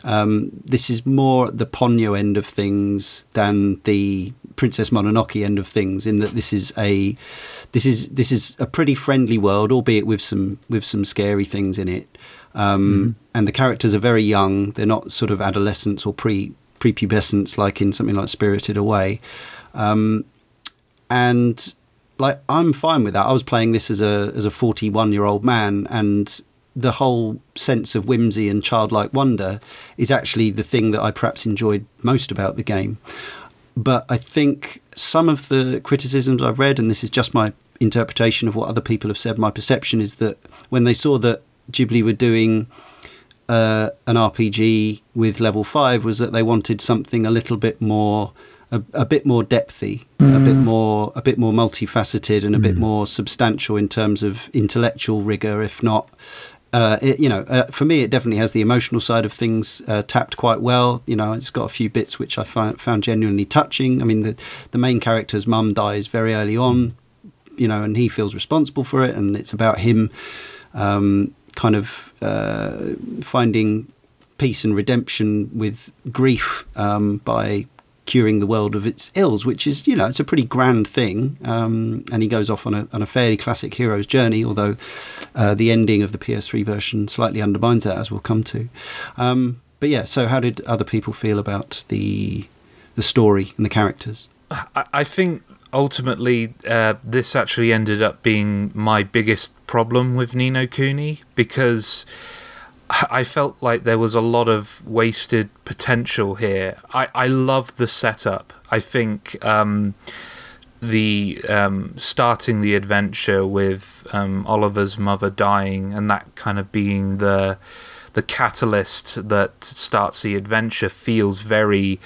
um, this is more the Ponyo end of things than the Princess Mononoke end of things. In that this is a this is this is a pretty friendly world, albeit with some with some scary things in it. Um, mm. And the characters are very young; they're not sort of adolescents or pre prepubescence like in something like Spirited Away. Um, and like I'm fine with that. I was playing this as a as a 41 year old man, and the whole sense of whimsy and childlike wonder is actually the thing that I perhaps enjoyed most about the game. But I think some of the criticisms I've read, and this is just my interpretation of what other people have said, my perception is that when they saw that Ghibli were doing uh, an RPG with level five was that they wanted something a little bit more, a, a bit more depthy, mm. a bit mm. more, a bit more multifaceted, and a mm. bit more substantial in terms of intellectual rigor, if not uh, it, you know, uh, for me, it definitely has the emotional side of things uh, tapped quite well. You know, it's got a few bits which I find, found genuinely touching. I mean, the the main character's mum dies very early on, you know, and he feels responsible for it, and it's about him um, kind of uh, finding peace and redemption with grief um, by curing the world of its ills, which is, you know, it's a pretty grand thing. Um, and he goes off on a, on a fairly classic hero's journey, although uh, the ending of the PS3 version slightly undermines that, as we'll come to. Um, but yeah, so how did other people feel about the the story and the characters? I, I think ultimately uh, this actually ended up being my biggest problem with Ni no Kuni because I felt like there was a lot of wasted potential here. I, I love the setup. I think um, the um, starting the adventure with um, Oliver's mother dying and that kind of being the the catalyst that starts the adventure feels very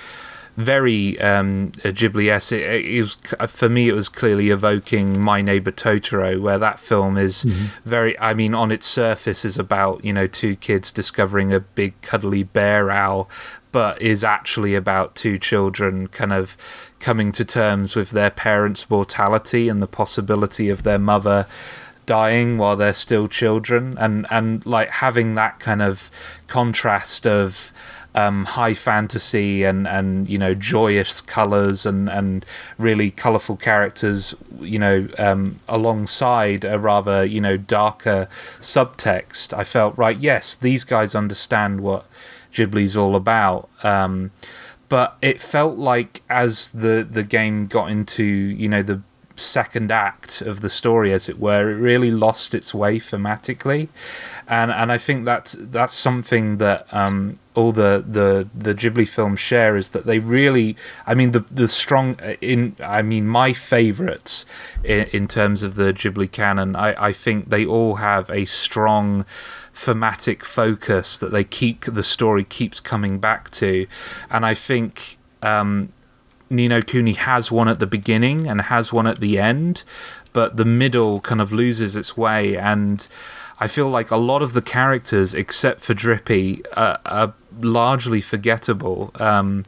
very um, Ghibli-esque. It, it, was for me. It was clearly evoking My Neighbor Totoro, where that film is mm-hmm. very. I mean, on its surface, is about you know two kids discovering a big cuddly bear owl, but is actually about two children kind of coming to terms with their parents' mortality and the possibility of their mother dying while they're still children, and and like having that kind of contrast of um, high fantasy and, and you know joyous colors and, and really colorful characters you know um, alongside a rather you know darker subtext. I felt right yes these guys understand what Ghibli's all about. Um, but it felt like as the the game got into you know the second act of the story, as it were. It really lost its way thematically, and and I think that's that's something that um, all the, the the Ghibli films share is that they really, I mean, the the strong in I mean my favourites in, in terms of the Ghibli canon. I I think they all have a strong thematic focus that they keep the story keeps coming back to and i think um, Ni no Kuni has one at the beginning and has one at the end, but the middle kind of loses its way. And I feel like a lot of the characters, except for Drippy, are largely forgettable. Um,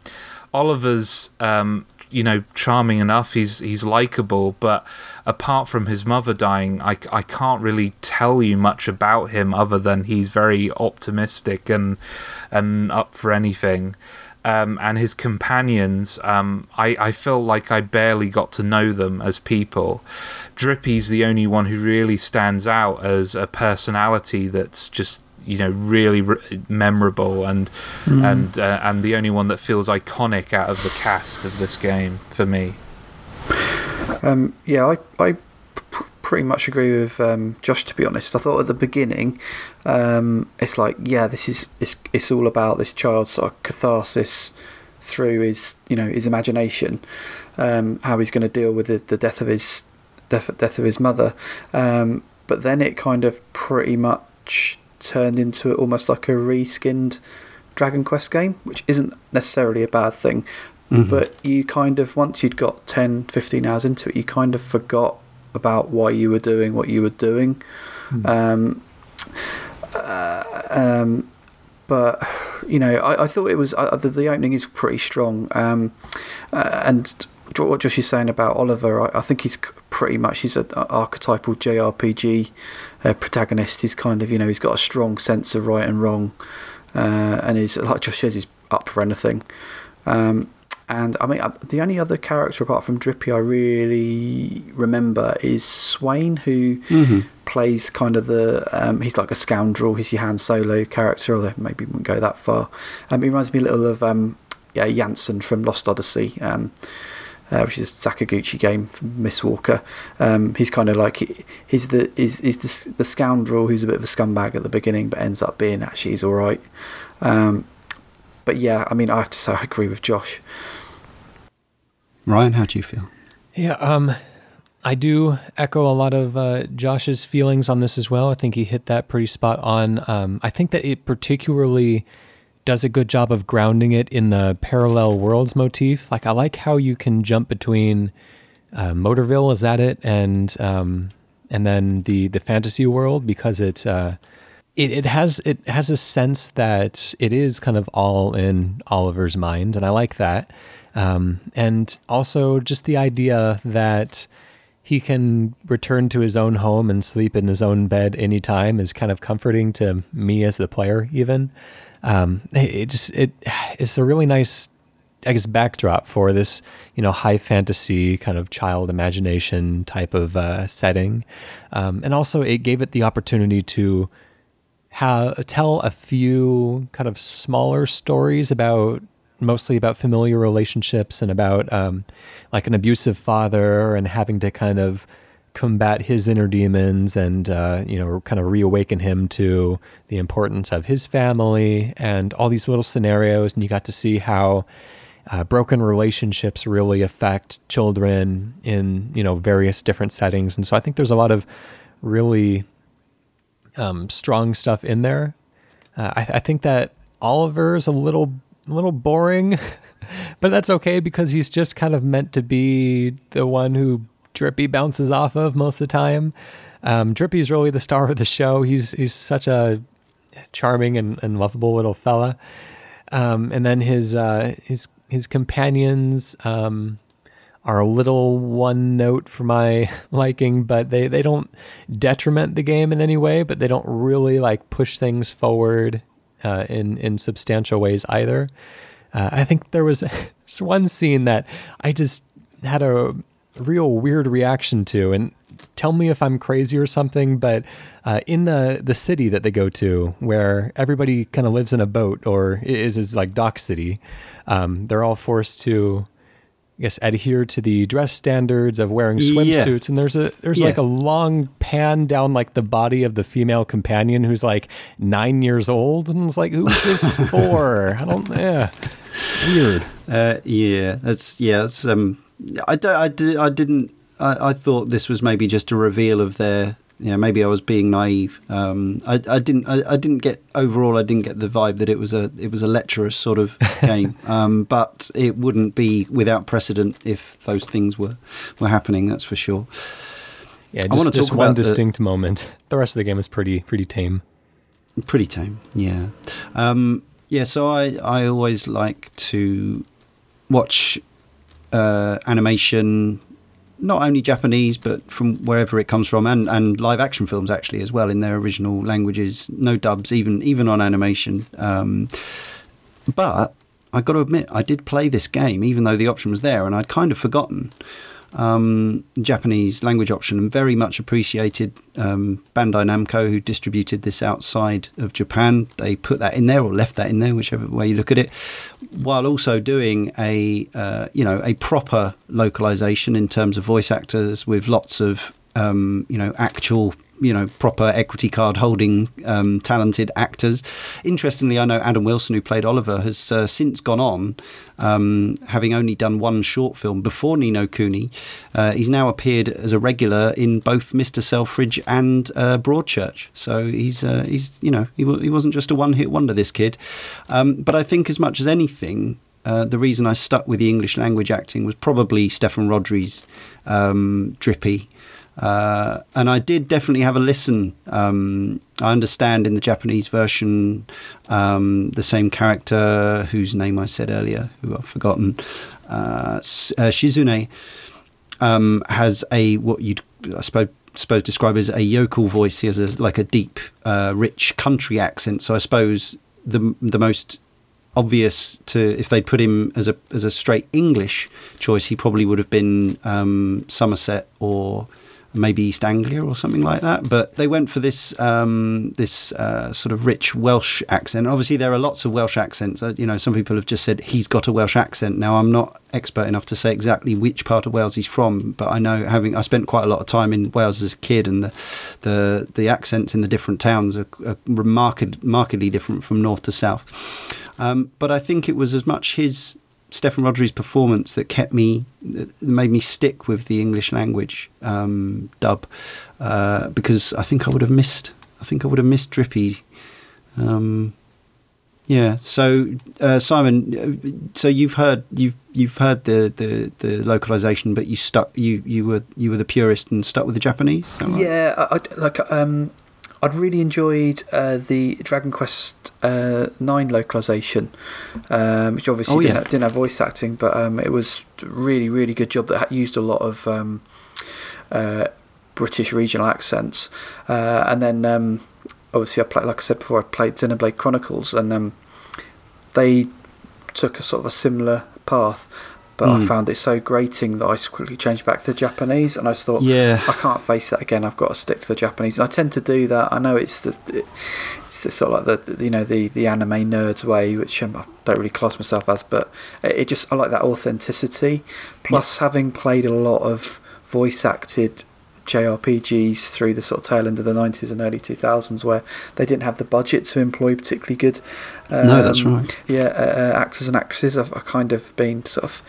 Oliver's, um, you know, charming enough. He's he's likable, but apart from his mother dying, I, I can't really tell you much about him other than he's very optimistic and and up for anything um, and his companions, um, I, I feel like I barely got to know them as people. Drippy's the only one who really stands out as a personality that's just you know really re- memorable and mm. and uh, and the only one that feels iconic out of the cast of this game for me. Um, yeah, I, I pretty much agree with um, Josh. To be honest, I thought at the beginning, um, it's like, yeah, this is it's it's all about this child's sort of catharsis through his you know his imagination, um, how he's going to deal with the, the death of his death, death of his mother. Um, but then it kind of pretty much turned into almost like a reskinned Dragon Quest game, which isn't necessarily a bad thing. Mm-hmm. But you kind of, once you'd got 10, 15 hours into it, you kind of forgot about why you were doing what you were doing. Mm. Um, uh, um, but you know, I, I thought it was uh, the, the, opening is pretty strong. Um, uh, and what Josh is saying about Oliver, I, I think he's pretty much he's an archetypal JRPG uh, protagonist. He's kind of you know he's got a strong sense of right and wrong, uh, and he's like Josh says, he's up for anything. Um, and I mean, uh, the only other character apart from Drippy I really remember is Swain, who mm-hmm. plays kind of the. Um, he's like a scoundrel. He's your Han Solo character, although maybe wouldn't go that far. Um, he reminds me a little of um, yeah, Jansen from Lost Odyssey. Um, uh, which is a Sakaguchi game from Mistwalker. Um, he's kind of like he's the he's, he's the, the scoundrel who's a bit of a scumbag at the beginning, but ends up being actually he's all right. Um, but yeah, I mean, I have to say I agree with Josh. Ryan, how do you feel? Yeah, um, I do echo a lot of uh, Josh's feelings on this as well. I think he hit that pretty spot on. Um, I think that it particularly does a good job of grounding it in the parallel worlds motif. Like, I like how you can jump between uh, Motorville, is that it, and um, and then the the fantasy world because it uh, it, it has it has a sense that it is kind of all in Oliver's mind, and I like that. Um, and also just the idea that he can return to his own home and sleep in his own bed anytime is kind of comforting to me as the player. Even um, it just it it's a really nice I guess backdrop for this you know high fantasy kind of child imagination type of uh, setting, um, and also it gave it the opportunity to have tell a few kind of smaller stories about mostly about familiar relationships and about um, like an abusive father and having to kind of combat his inner demons and uh, you know kind of reawaken him to the importance of his family and all these little scenarios and you got to see how uh, broken relationships really affect children in you know various different settings and so i think there's a lot of really um, strong stuff in there. Uh, I, I, think that Oliver is a little a little boring, [LAUGHS] but that's okay because he's just kind of meant to be the one who Drippy bounces off of most of the time. Um, Drippy's really the star of the show. He's he's such a charming and, and lovable little fella. Um, and then his uh, his his companions. Um, are a little one note for my [LAUGHS] liking, but they, they don't detriment the game in any way, but they don't really like push things forward uh, in in substantial ways either. Uh, I think there was [LAUGHS] one scene that I just had a real weird reaction to, and tell me if I'm crazy or something. But uh, in the the city that they go to, where everybody kind of lives in a boat or is is like Dock City, um, they're all forced to I guess adhere to the dress standards of wearing swimsuits. Yeah. And there's a there's yeah. like a long pan down like the body of the female companion who's like nine years old, and it's like, who's this [LAUGHS] for? I don't. Yeah, weird. Uh, yeah, that's yeah. That's, um, I don't. I, did, I didn't. I, I thought this was maybe just a reveal of their yeah, maybe I was being naive. Um, I, I, didn't. I, I, didn't get overall. I didn't get the vibe that it was a it was a lecherous sort of [LAUGHS] game. um, but it wouldn't be without precedent if those things were were happening. That's for sure. Yeah, just, just one distinct the, moment. The rest of the game is pretty pretty tame. Pretty tame. Yeah. Um, yeah. So I I always like to watch uh, animation not only Japanese but from wherever it comes from, and, and live action films actually as well in their original languages. No dubs, even even on animation. Um, but I've got to admit, I did play this game even though the option was there, and I'd kind of forgotten um, Japanese language option and very much appreciated um, Bandai Namco, who distributed this outside of Japan. They put that in there or left that in there, whichever way you look at it, while also doing a uh, you know a proper localization in terms of voice actors with lots of um, you know actual you know proper equity card holding um, talented actors. Interestingly, I know Adam Wilson, who played Oliver, has uh, since gone on, um, having only done one short film before Ni no Kuni. Uh, he's now appeared as a regular in both Mr. Selfridge and uh, Broadchurch. So he's uh, he's you know he, he wasn't just a one hit wonder. This kid, um, but I think as much as anything. Uh, the reason I stuck with the English language acting was probably Steffan Rhodri's um, Drippy. Uh, and I did definitely have a listen. Um, I understand in the Japanese version, um, the same character whose name I said earlier, who I've forgotten, uh, uh, Shizuku, um, has a what you'd I suppose suppose describe as a yokel voice. He has a, like a deep, uh, rich country accent. So I suppose the the most obvious to if they'd put him as a as a straight English choice, he probably would have been um, Somerset or maybe East Anglia or something like that. But they went for this um, this uh, sort of rich Welsh accent. Obviously, there are lots of Welsh accents. Uh, you know, some people have just said he's got a Welsh accent. Now, I'm not expert enough to say exactly which part of Wales he's from, but I know having I spent quite a lot of time in Wales as a kid, and the the, the accents in the different towns are, are markedly different from north to south. Um, but I think it was as much his Steffan Rhodri's performance that kept me, that made me stick with the English language um, dub, uh, because I think I would have missed, I think I would have missed Drippy. Um, yeah. So uh, Simon, so you've heard you've you've heard the, the, the localization, but you stuck you you were you were the purist and stuck with the Japanese. Yeah, I, I, like um, I'd really enjoyed uh, the Dragon Quest uh, Nine localization, um, which obviously Oh, didn't, yeah. have, didn't have voice acting, but um, it was really really good job that used a lot of um, uh, British regional accents, uh, and then um, obviously I played like I said before I played Xenoblade Chronicles, and um, they took a sort of a similar path. But I Mm. found it so grating that I quickly changed back to Japanese, and I just thought, Yeah. I can't face that again. I've got to stick to the Japanese, and I tend to do that. I know it's the it's the sort of like the, you know the the anime nerds way, which um, I don't really class myself as, but it it just I like that authenticity. Plus, having played a lot of voice acted JRPGs through the sort of tail end of the nineties and early two thousands, where they didn't have the budget to employ particularly good. No, that's um, right. Yeah, uh, uh, actors and actresses. I've, I've kind of been sort of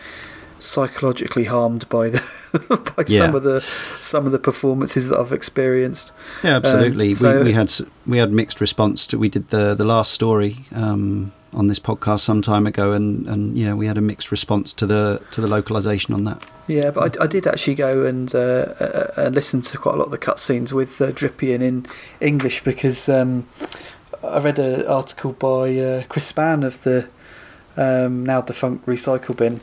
psychologically harmed by the [LAUGHS] by Yeah. some of the some of the performances that I've experienced. Yeah, absolutely. Um, so- we, we had we had mixed response to. We did the the last story um, on this podcast some time ago, and and yeah, we had a mixed response to the to the localization on that. Yeah, but I, I did actually go and uh, uh, uh, listen to quite a lot of the cutscenes with uh, Drippy and in English because um, I read an article by uh, Chris Spann of the um, now defunct Recycle Bin,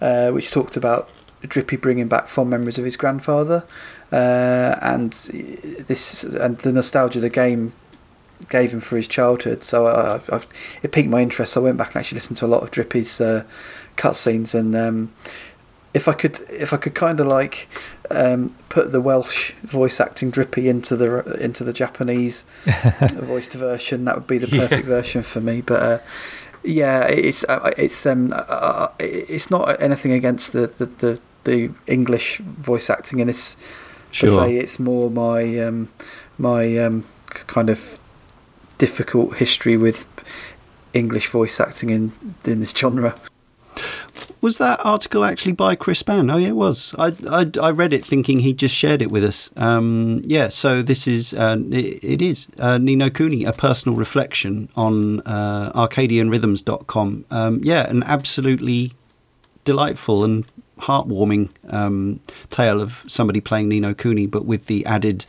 uh, which talked about Drippy bringing back fond memories of his grandfather, uh, and this and the nostalgia of the game gave him for his childhood. So I, I, it piqued my interest. So I went back and actually listened to a lot of Drippy's uh, cutscenes and. Um, if I could, if I could kind of like um, put the Welsh voice acting Drippy into the into the Japanese [LAUGHS] voiced version, that would be the Yeah. perfect version for me. But uh, yeah, it's uh, it's um, uh, uh, it's not anything against the, the, the, the English voice acting in this. Sure. say it's more my um, my um, kind of difficult history with English voice acting in in this genre. Was that article actually by Chris Spann? Oh, yeah, it was. I, I, I read it thinking he just shared it with us. Um, yeah, so this is, uh, it, it is uh, Ni no Kuni, a personal reflection on uh, ArcadianRhythms.com. Um, yeah, an absolutely delightful and heartwarming um, tale of somebody playing Ni no Kuni, but with the added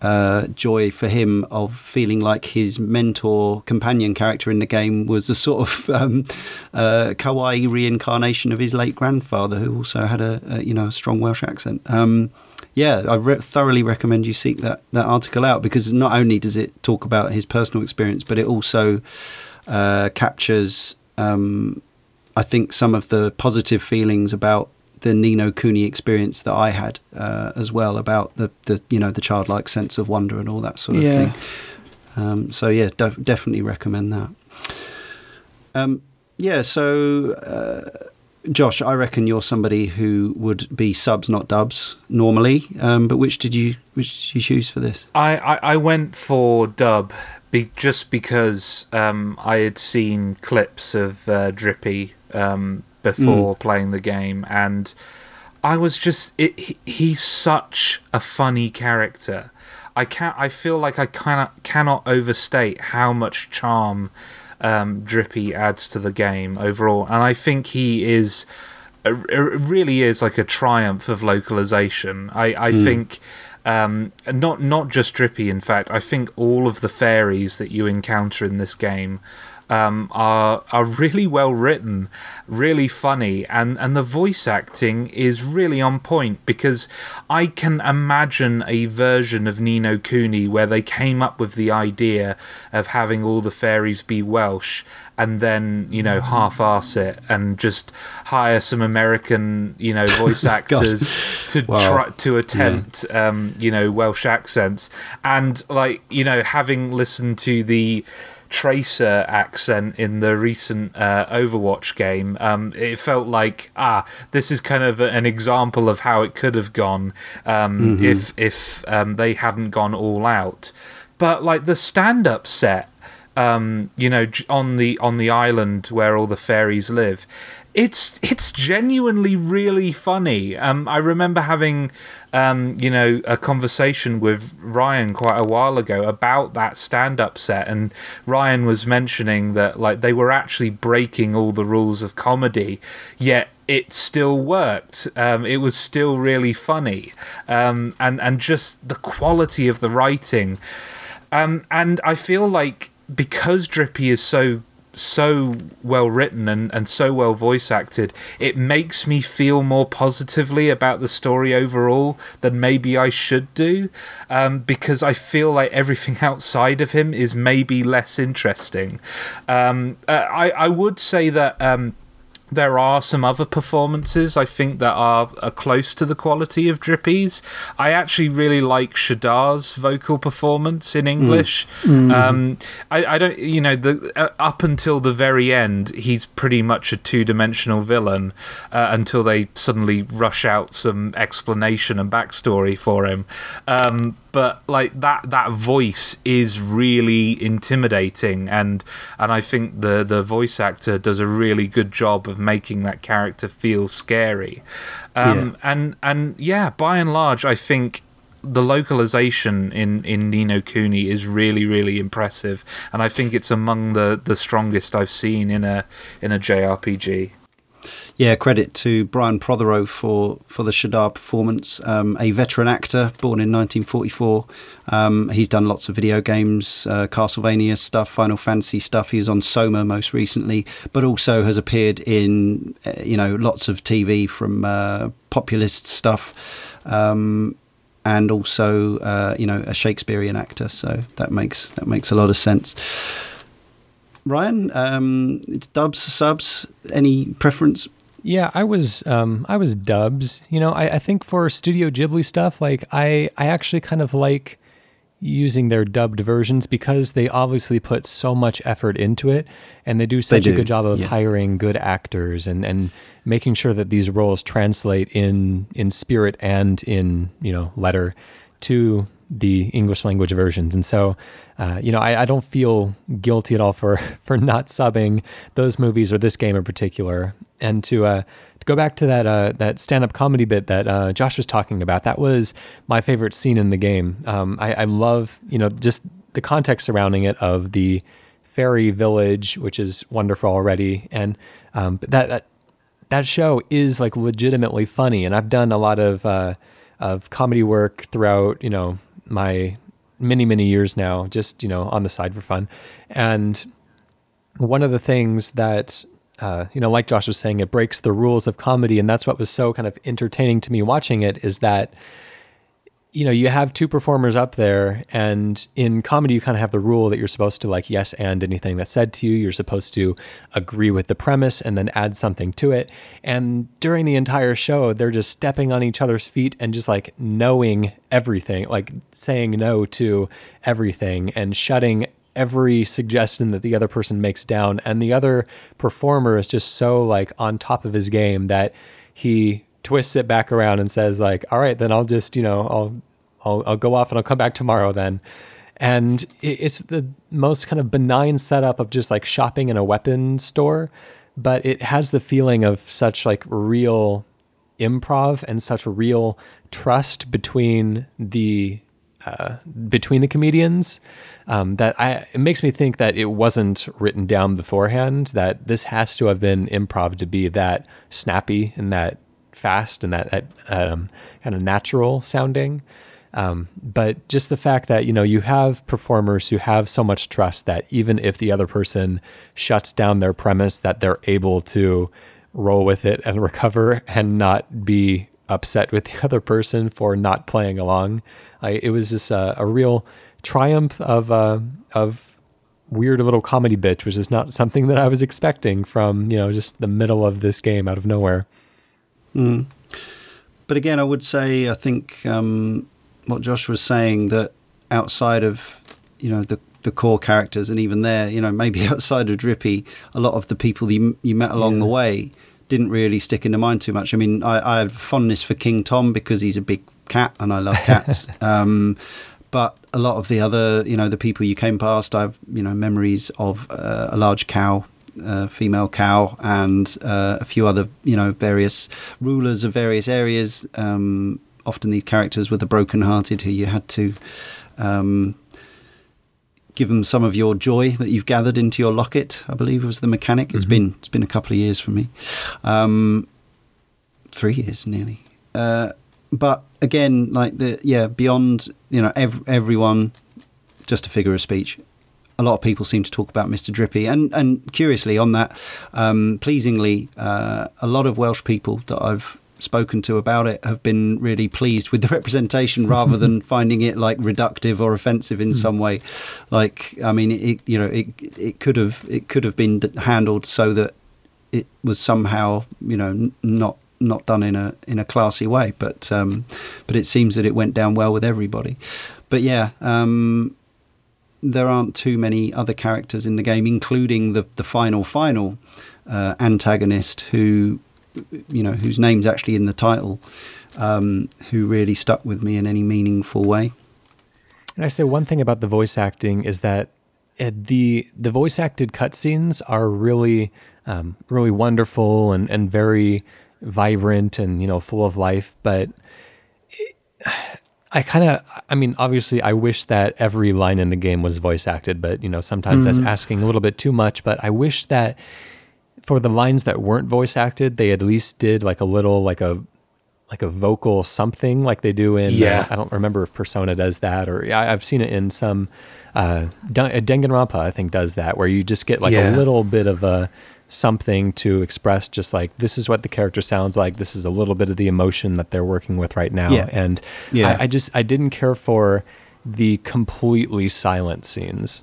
uh, joy for him of feeling like his mentor companion character in the game was a sort of [LAUGHS] um, uh, kawaii reincarnation of his late grandfather, who also had a, a you know a strong Welsh accent. Um, yeah, I re- thoroughly recommend you seek that that article out because not only does it talk about his personal experience, but it also uh, captures, um, I think, some of the positive feelings about the Ni no Kuni experience that I had uh, as well about the, the you know the childlike sense of wonder and all that sort of Yeah. thing. Um, so yeah, def- definitely recommend that. Um, yeah, so uh, Josh, I reckon you're somebody who would be subs, not dubs, normally. Um, but which did you which did you choose for this? I, I, I went for dub be, just because um, I had seen clips of uh, Drippy um, before playing the game, and I was just it, he, he's such a funny character. I can't. I feel like I cannot cannot overstate how much charm um, Drippy adds to the game overall, and I think he is. It really is like a triumph of localization. I, I think um, not not just Drippy. In fact, I think all of the fairies that you encounter in this game um, are are really well written, really funny, and and the voice acting is really on point because I can imagine a version of Ni no Kuni where they came up with the idea of having all the fairies be Welsh and then you know half-ass it and just hire some American you know voice [LAUGHS] actors to Wow. try to attempt um, you know Welsh accents. And like you know having listened to the Tracer accent in the recent uh, Overwatch game, um, it felt like ah, this is kind of an example of how it could have gone um, if if um, they hadn't gone all out. But like the stand-up set, um, you know, on the on the island where all the fairies live, it's it's genuinely really funny. Um, I remember having, um, you know, a conversation with Ryan quite a while ago about that stand-up set, and Ryan was mentioning that like they were actually breaking all the rules of comedy, yet it still worked. Um, it was still really funny, um, and and just the quality of the writing. Um, and I feel like because Drippy is so so well written and, and so well voice acted, it makes me feel more positively about the story overall than maybe I should do. Um, because I feel like everything [LAUGHS] outside of him is maybe less interesting. Um, uh, I, I would say that. Um, there are some other performances I think that are, are close to the quality of Drippy's. I actually really like Shadar's vocal performance in English. Mm. Um, I, I, don't, you know, the, uh, up until the very end, he's pretty much a two dimensional villain uh, until they suddenly rush out some explanation and backstory for him. Um, but like that that voice is really intimidating and and I think the the voice actor does a really good job of making that character feel scary um, yeah. and and yeah by and large I think the localization in in Ni no Kuni is really really impressive and I think it's among the the strongest I've seen in a in a JRPG yeah, credit to Brian Protheroe for, for the Shadar performance. Um, a veteran actor, born in 1944. Um, he's done lots of video games, uh, Castlevania stuff, Final Fantasy stuff. He was on Soma most recently, but also has appeared in uh, you know lots of TV from uh, populist stuff. Um, and also, uh, you know, a Shakespearean actor, so that makes that makes a lot of sense. Ryan, um, it's dubs, subs. Any preference? Yeah, I was um, I was dubs. You know, I, I think for Studio Ghibli stuff, like I I actually kind of like using their dubbed versions because they obviously put so much effort into it and they do such they do. a good job of yeah. hiring good actors and, and making sure that these roles translate in in spirit and in you know letter to the English language versions. And so, uh, you know, I, I, don't feel guilty at all for [LAUGHS] for not subbing those movies or this game in particular. And to uh, to go back to that uh, that stand up comedy bit that uh, Josh was talking about, that was my favorite scene in the game. Um, I, I love you know just the context surrounding it of the fairy village, which is wonderful already, and um, that that that show is like legitimately funny. And I've done a lot of uh, of comedy work throughout you know my many many years now, just you know on the side for fun. And one of the things that uh, you know, like Josh was saying, it breaks the rules of comedy, and that's what was so kind of entertaining to me watching it. Is that you know, you have two performers up there, and in comedy, you kind of have the rule that you're supposed to like yes and anything that's said to you. You're supposed to agree with the premise and then add something to it. And during the entire show, they're just stepping on each other's feet and just like knowing everything, like saying no to everything and shutting every suggestion that the other person makes down. And the other performer is just so like on top of his game that he twists it back around and says like, "All right, then I'll just you know I'll I'll, I'll go off and I'll come back tomorrow then." And it's the most kind of benign setup of just like shopping in a weapon store, but it has the feeling of such like real improv and such real trust between the uh, between the comedians um, that I it makes me think that it wasn't written down beforehand. That this has to have been improv to be that snappy and that fast and that, that um, kind of natural sounding. Um, but just the fact that you know you have performers who have so much trust that even if the other person shuts down their premise, that they're able to roll with it and [LAUGHS] recover and not be upset with the [LAUGHS] other person for not playing along. I, it was just a, a real triumph of uh, of weird little comedy bitch, which is not something that I was expecting from you know just the middle of this game out of nowhere. Mm. But again, I would say I think um, what Josh was saying that outside of you know the the core characters, and even there, you know, maybe [LAUGHS] outside of Drippy, a lot of the people you you met along yeah. the way didn't really stick in the mind too much. I mean, I, I have fondness for King Tom because he's a big cat, and I love cats. [LAUGHS] um, but a lot of the other, you know, the people you came past, I've you know memories of uh, a large cow uh, female cow, and uh, a few other, you know, various rulers of various areas. Um, often these characters were the broken-hearted who you had to um, give them some of your joy that you've gathered into your locket. I believe was the mechanic. It's mm-hmm. been it's been a couple of years for me, um, three years nearly. Uh, but again, like the yeah, beyond you know ev- everyone just a figure of speech. A lot of people seem to talk about Mr. Drippy, and and curiously on that, um, pleasingly, uh, a lot of Welsh people that I've spoken to about it have been really pleased with the [LAUGHS] representation rather than [LAUGHS] finding it like reductive or offensive in mm. some way like i mean it you know it it could have it could have been handled so that it was somehow you know not not done in a in a classy way but um, but it seems that it went down well with everybody but yeah um, there aren't too many other characters in the game including the the final final uh, antagonist who you know, whose name's actually in the title, um, who really stuck with me in any meaningful way. And I say one thing about the voice acting is that uh, the the voice acted cutscenes are really um, really wonderful and, and very vibrant and you know full of life. But it, I kind of I mean obviously I wish that every line in the game was voice acted, but you know sometimes mm-hmm. that's asking a little bit too much. But I wish that for the lines that weren't voice acted, they at least did like a little like a like a vocal something like they do in uh, yeah. Uh, I don't remember if Persona does that or I, have seen it in some uh, uh Danganronpa I think does that where you just get like yeah. a little bit of a something to express just like this is what the character sounds like this is a little bit of the emotion that they're working with right now yeah. and yeah. I, I just I didn't care for the completely silent scenes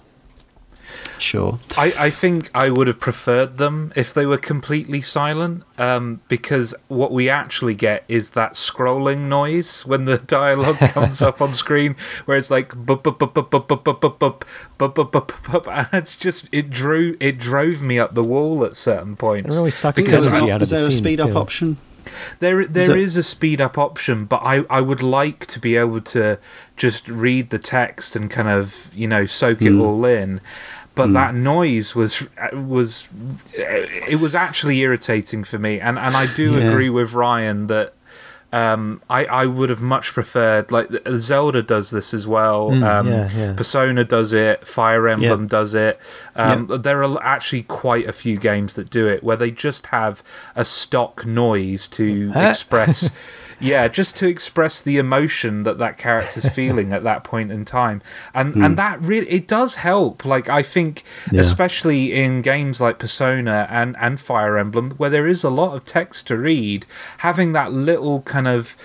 Sure. I, I think I would have preferred them if they were completely silent, um, because what we actually get is that scrolling noise when the dialogue comes up on screen, where it's like bup bup bup bup bup bup bup bup bup bup bup bup bup, and it's just it drew it drove me up the wall at certain points. It really sucks the energy out of the Is there a speed up too. option? There, there is, is, a speed up option, but I, I would like to be able to just read the text and kind of you know soak it mm. all in but mm. that noise was was it was actually irritating for me and and I do yeah. agree with Ryan that um, I, I would have much preferred like Zelda does this as well. Mm, um, yeah, yeah. Persona does it. Fire Emblem does it. Um. There are actually quite a few games that do it where they just have a stock noise to [LAUGHS] express yeah, just to express the emotion that that character's [LAUGHS] feeling at that point in time, and mm. and that really it does help. Like I think, yeah. especially in games like Persona and and Fire Emblem, where there is a lot of text to read, having that little kind of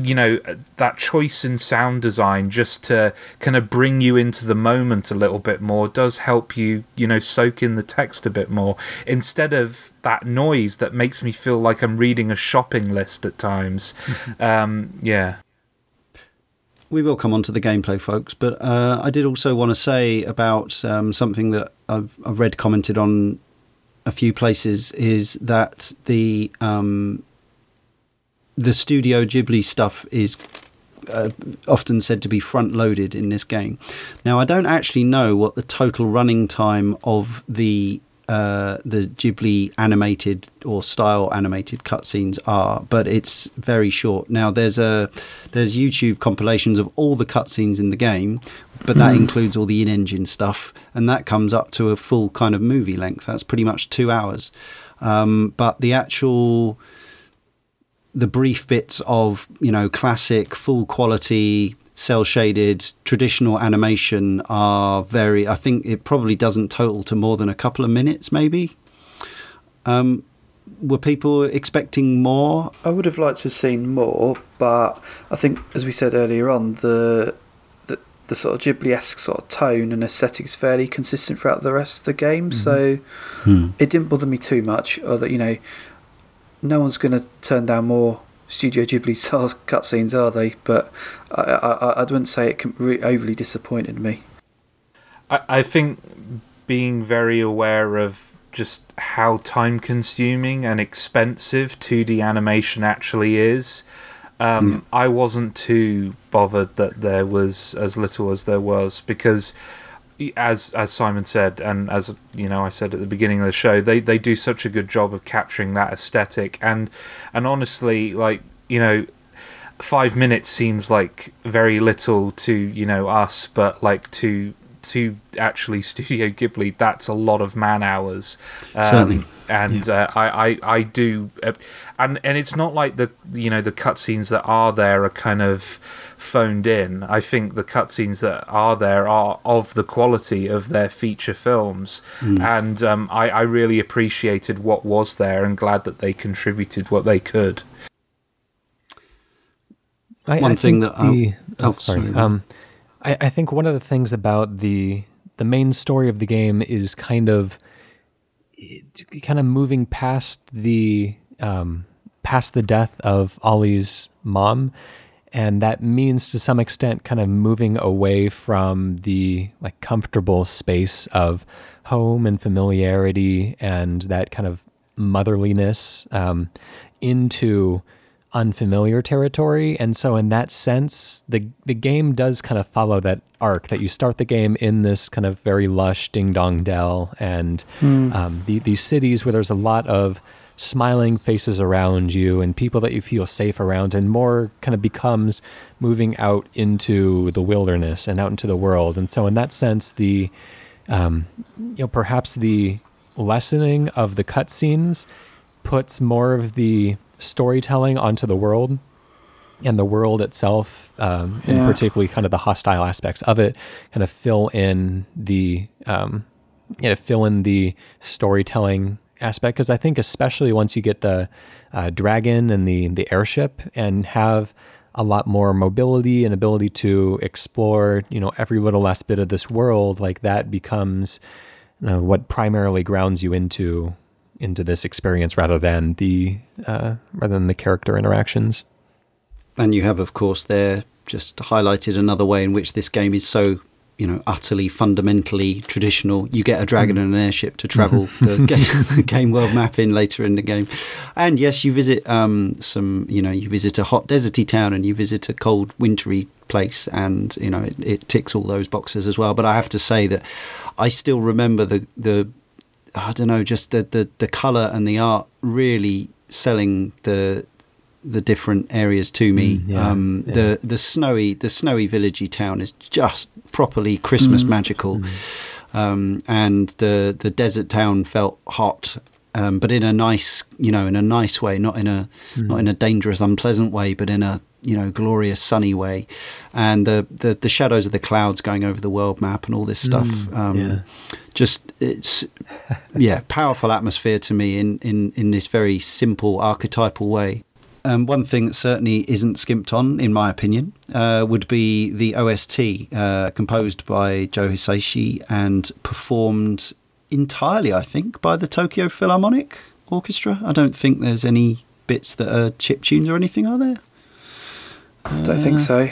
you know that choice in sound design just to kind of bring you into the moment a little bit more does help you you know soak in the text a bit more instead of that noise that makes me feel like I'm reading a shopping list at times [LAUGHS] um, yeah we will come on to the gameplay, folks. But uh, I did also want to say about um, something that I've, I've, read commented on a few places is that the um, the Studio Ghibli stuff is uh, often said to be front loaded in this game. Now, I don't actually know what the total running time of the uh, the Ghibli animated or style animated cutscenes are, but it's very short. Now, there's a there's YouTube compilations of all the cutscenes in the game, but that mm. includes all the in-engine stuff, and that comes up to a full kind of movie length. That's pretty much two hours. Um, but the actual the brief bits of you know classic full quality cell shaded traditional animation are very i think it probably doesn't total to more than a couple of minutes maybe um, were people expecting more i would have liked to have seen more but i think as we said earlier on the the, the sort of ghibli-esque sort of tone and aesthetic is fairly consistent throughout the rest of the game mm-hmm. so hmm. it didn't bother me too much or that you know no one's going to turn down more Studio Ghibli [LAUGHS] style cutscenes, are they? But I, I, I wouldn't say it overly disappointed me. I, I think being very aware of just how time consuming and expensive 2D animation actually is. Um, mm. I wasn't too bothered that there was as little as there was because as as Simon said, and as you know, I said at the beginning of the show, they they do such a good job of capturing that aesthetic, and and honestly, like you know, five minutes seems like very little to you know us, but like to to actually [LAUGHS] Studio Ghibli, that's a lot of man hours. Um, Certainly. And uh, I, I, I do, uh, and and it's not like the you know the cutscenes that are there are kind of phoned in. I think the cutscenes that are there are of the quality of their feature films, and um, I, I really appreciated what was there and glad that they contributed what they could. I, One I thing think that I- the, oh, oh, sorry. sorry. Um, I, I think one of the things about the the main story of the game is kind of kind of moving past the um, past the death of Ollie's mom, and that means to some extent kind of moving away from the like comfortable space of home and familiarity and that kind of motherliness um, into unfamiliar territory. And so, in that sense, the the game does kind of follow that arc that you start the game in this kind of very lush ding dong dell and um, the, these cities where there's a lot of smiling faces around you and people that you feel safe around, and more kind of becomes moving out into the wilderness and out into the world. And so, in that sense, the um, you know perhaps the lessening of the cutscenes puts more of the storytelling onto the world and the world itself, um, and particularly kind of the hostile aspects of it, kind of fill in the um, you know, fill in the storytelling aspect. Because I think especially once you get the uh, dragon and the the airship and have a lot more mobility and ability to explore, you know, every little last bit of this world, like that becomes you know, what primarily grounds you into into this experience rather than the uh, rather than the character interactions. And you have, of course, there just highlighted another way in which this game is so, you know, utterly fundamentally traditional. You get a dragon and an airship to travel [LAUGHS] the game, [LAUGHS] game world map in later in the game. And yes, you visit um, some, you know, you visit a hot deserty town and you visit a cold wintry place, and you know it, it ticks all those boxes as well. But I have to say that I still remember the the I don't know, just the the, the color and the art really selling the the different areas to me. Mm, yeah, um, yeah. The the snowy the snowy villagey town is just properly Christmas magical, um, and the the desert town felt hot. Um, but in a nice, you know, in a nice way, not in a not in a dangerous, unpleasant way, but in a you know glorious, sunny way. And the, the the shadows of the clouds going over the world map and all this stuff. um, yeah. Just it's yeah, powerful atmosphere to me in in in this very simple archetypal way. Um, one thing that certainly isn't skimped on, in my opinion, uh, would be the OST, uh, composed by Joe Hisaishi and performed entirely, I think, by the Tokyo Philharmonic Orchestra. I don't think there's any bits that are chip tunes or anything, are there? I Don't think so.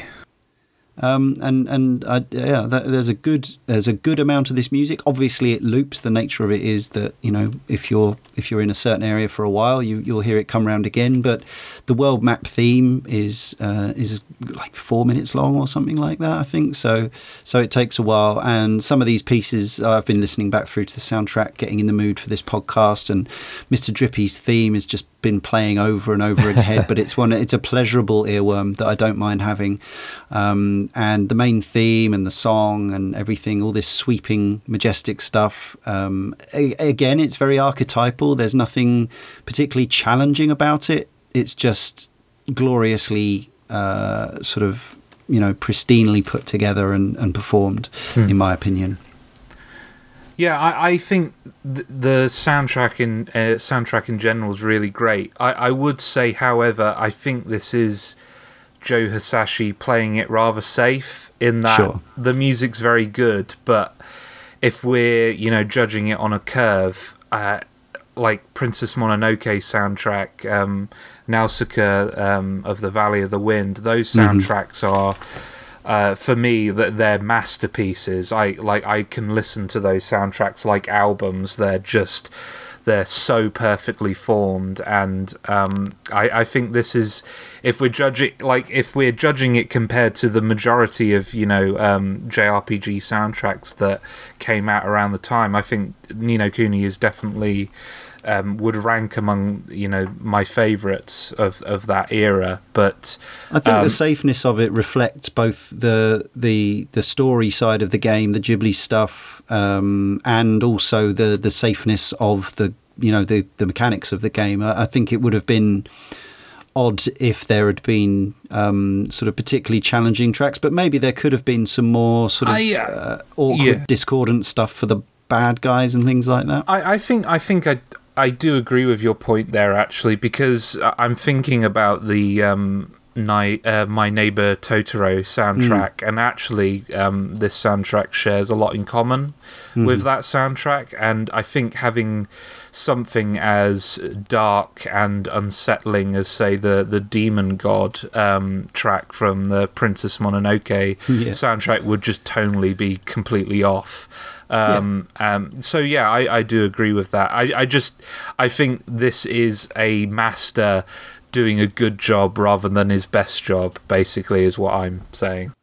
Um, and and I, yeah, that, there's a good there's a good amount of this music. Obviously, it loops. The nature of it is that you know if you're if you're in a certain area for a while, you you'll hear it come around again. But the world map theme is uh, is like four minutes long or something like that. I think so. So it takes a while. And some of these pieces I've been listening back through to the soundtrack, getting in the mood for this podcast. And Mr. Drippy's theme has just been playing over and over in head. [LAUGHS] But it's one it's a pleasurable earworm that I don't mind having. Um, and the main theme and the song and everything, all this sweeping, majestic stuff. Um, a- again, it's very archetypal. There's nothing particularly challenging about it. It's just gloriously uh, sort of, you know, pristinely put together and, and performed, in my opinion. Yeah, I, I think th- the soundtrack in uh, soundtrack in general is really great. I, I would say, however, I think this is Joe Hisaishi playing it rather safe in that Sure. the music's very good, but if we're you know judging it on a curve, uh, like Princess Mononoke soundtrack, um, Nausicaa um, of the Valley of the Wind, those soundtracks are uh, for me that they're masterpieces. I like I can listen to those soundtracks like albums. They're just they're so perfectly formed, and um, I, I think this is if we're judging like if we're judging it compared to the majority of you know um, JRPG soundtracks that came out around the time. I think Ni no Kuni is definitely um, would rank among you know my favourites of, of that era. But I think um, the safeness of it reflects both the the the story side of the game, the Ghibli stuff, um, and also the the safeness of the you know the the mechanics of the game. I, I think it would have been odd if there had been um, sort of particularly challenging tracks, but maybe there could have been some more sort of I, uh, uh, awkward, yeah. discordant stuff for the bad guys and things like that. I, I think I think I I do agree with your point there actually because I'm thinking about the um, Ni- uh, my neighbor Totoro soundtrack. And actually um, this soundtrack shares a lot in common with that soundtrack. And I think having something as dark and unsettling as say the the demon god um, track from the Princess Mononoke [LAUGHS] Yeah. soundtrack would just tonally be completely off. Um, um, so yeah, I, I do agree with that. I, I just I think this is a master doing a good job rather than his best job. Basically, is what I'm saying.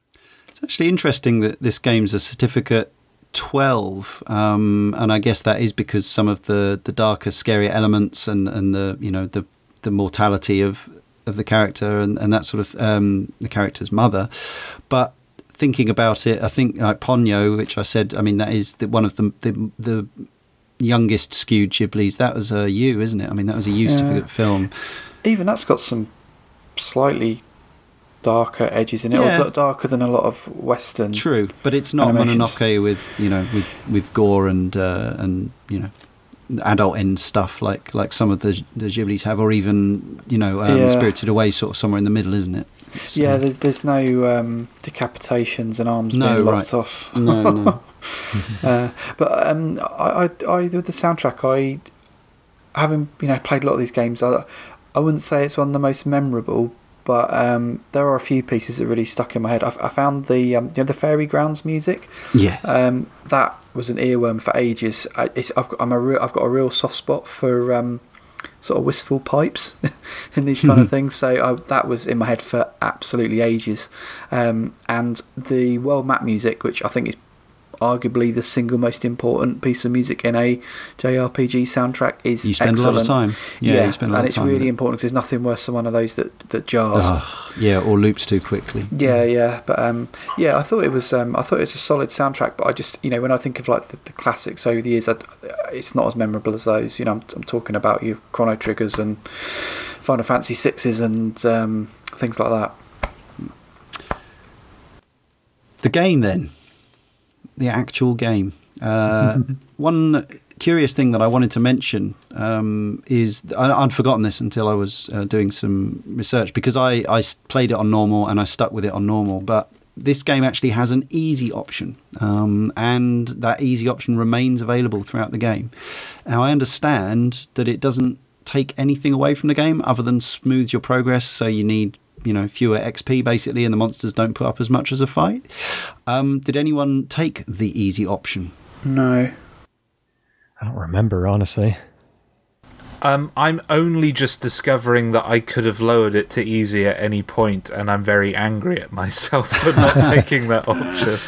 It's actually interesting that this game's a certificate 12 um, and I guess that is because some of the the darker scarier elements and and the you know the the mortality of of the character and, and that sort of um, the character's mother. But thinking about it I think like Ponyo which I said I mean that is the, one of the the, the youngest skewed Ghiblis. That was a U isn't it? I mean that was a U Yeah. certificate film. Even that's got some slightly darker edges in it, Yeah. or d- darker than a lot of Western. True, but it's not Animations. Mononoke with you know with with gore and uh, and you know adult end stuff like like some of the the Ghiblis have, or even you know um, Yeah. Spirited Away, sort of somewhere in the middle, isn't it? It's, Yeah, there's, there's no um, decapitations and arms No, being right. lopped off. no, no. [LAUGHS] uh, but um, I, I, I, with the soundtrack, I, having you know played a lot of these games, I, I wouldn't say it's one of the most memorable, but um, there are a few pieces that really stuck in my head. I, I found the um, you know the Fairy Grounds music. yeah, Um, that was an earworm for ages. I, it's, I've got I'm a real, I've got a real soft spot for um, sort of wistful pipes [LAUGHS] in these kind of [LAUGHS] things. So I, that was in my head for absolutely ages. Um, and the world map music, which I think is arguably the single most important piece of music in a JRPG soundtrack, is you spend excellent. a lot of time. Yeah, you spend a lot and it's really it. important because there's nothing worse than one of those that that jars. Ah, yeah, or loops too quickly. Yeah, yeah, but um, yeah, I thought it was um, I thought it was a solid soundtrack, but I just you know when I think of like the, the classics over the years, I, it's not as memorable as those. You know, I'm, I'm talking about your Chrono Triggers and Final Fantasy Sixes and um, things like that. The game, then, the actual game. Uh, one curious thing that I wanted to mention um, is I, I'd forgotten this until I was uh, doing some research because I played it on normal and I stuck with it on normal, but this game actually has an easy option, um, and that easy option remains available throughout the game. Now, I understand that it doesn't take anything away from the game other than smooth your progress, so you need you know fewer XP basically, and the monsters don't put up as much as a fight. Um, did anyone take the easy option? No, I don't remember, honestly. Um, I'm only just discovering that I could have lowered it to easy at any point, and I'm very angry at myself for not [LAUGHS] taking that option.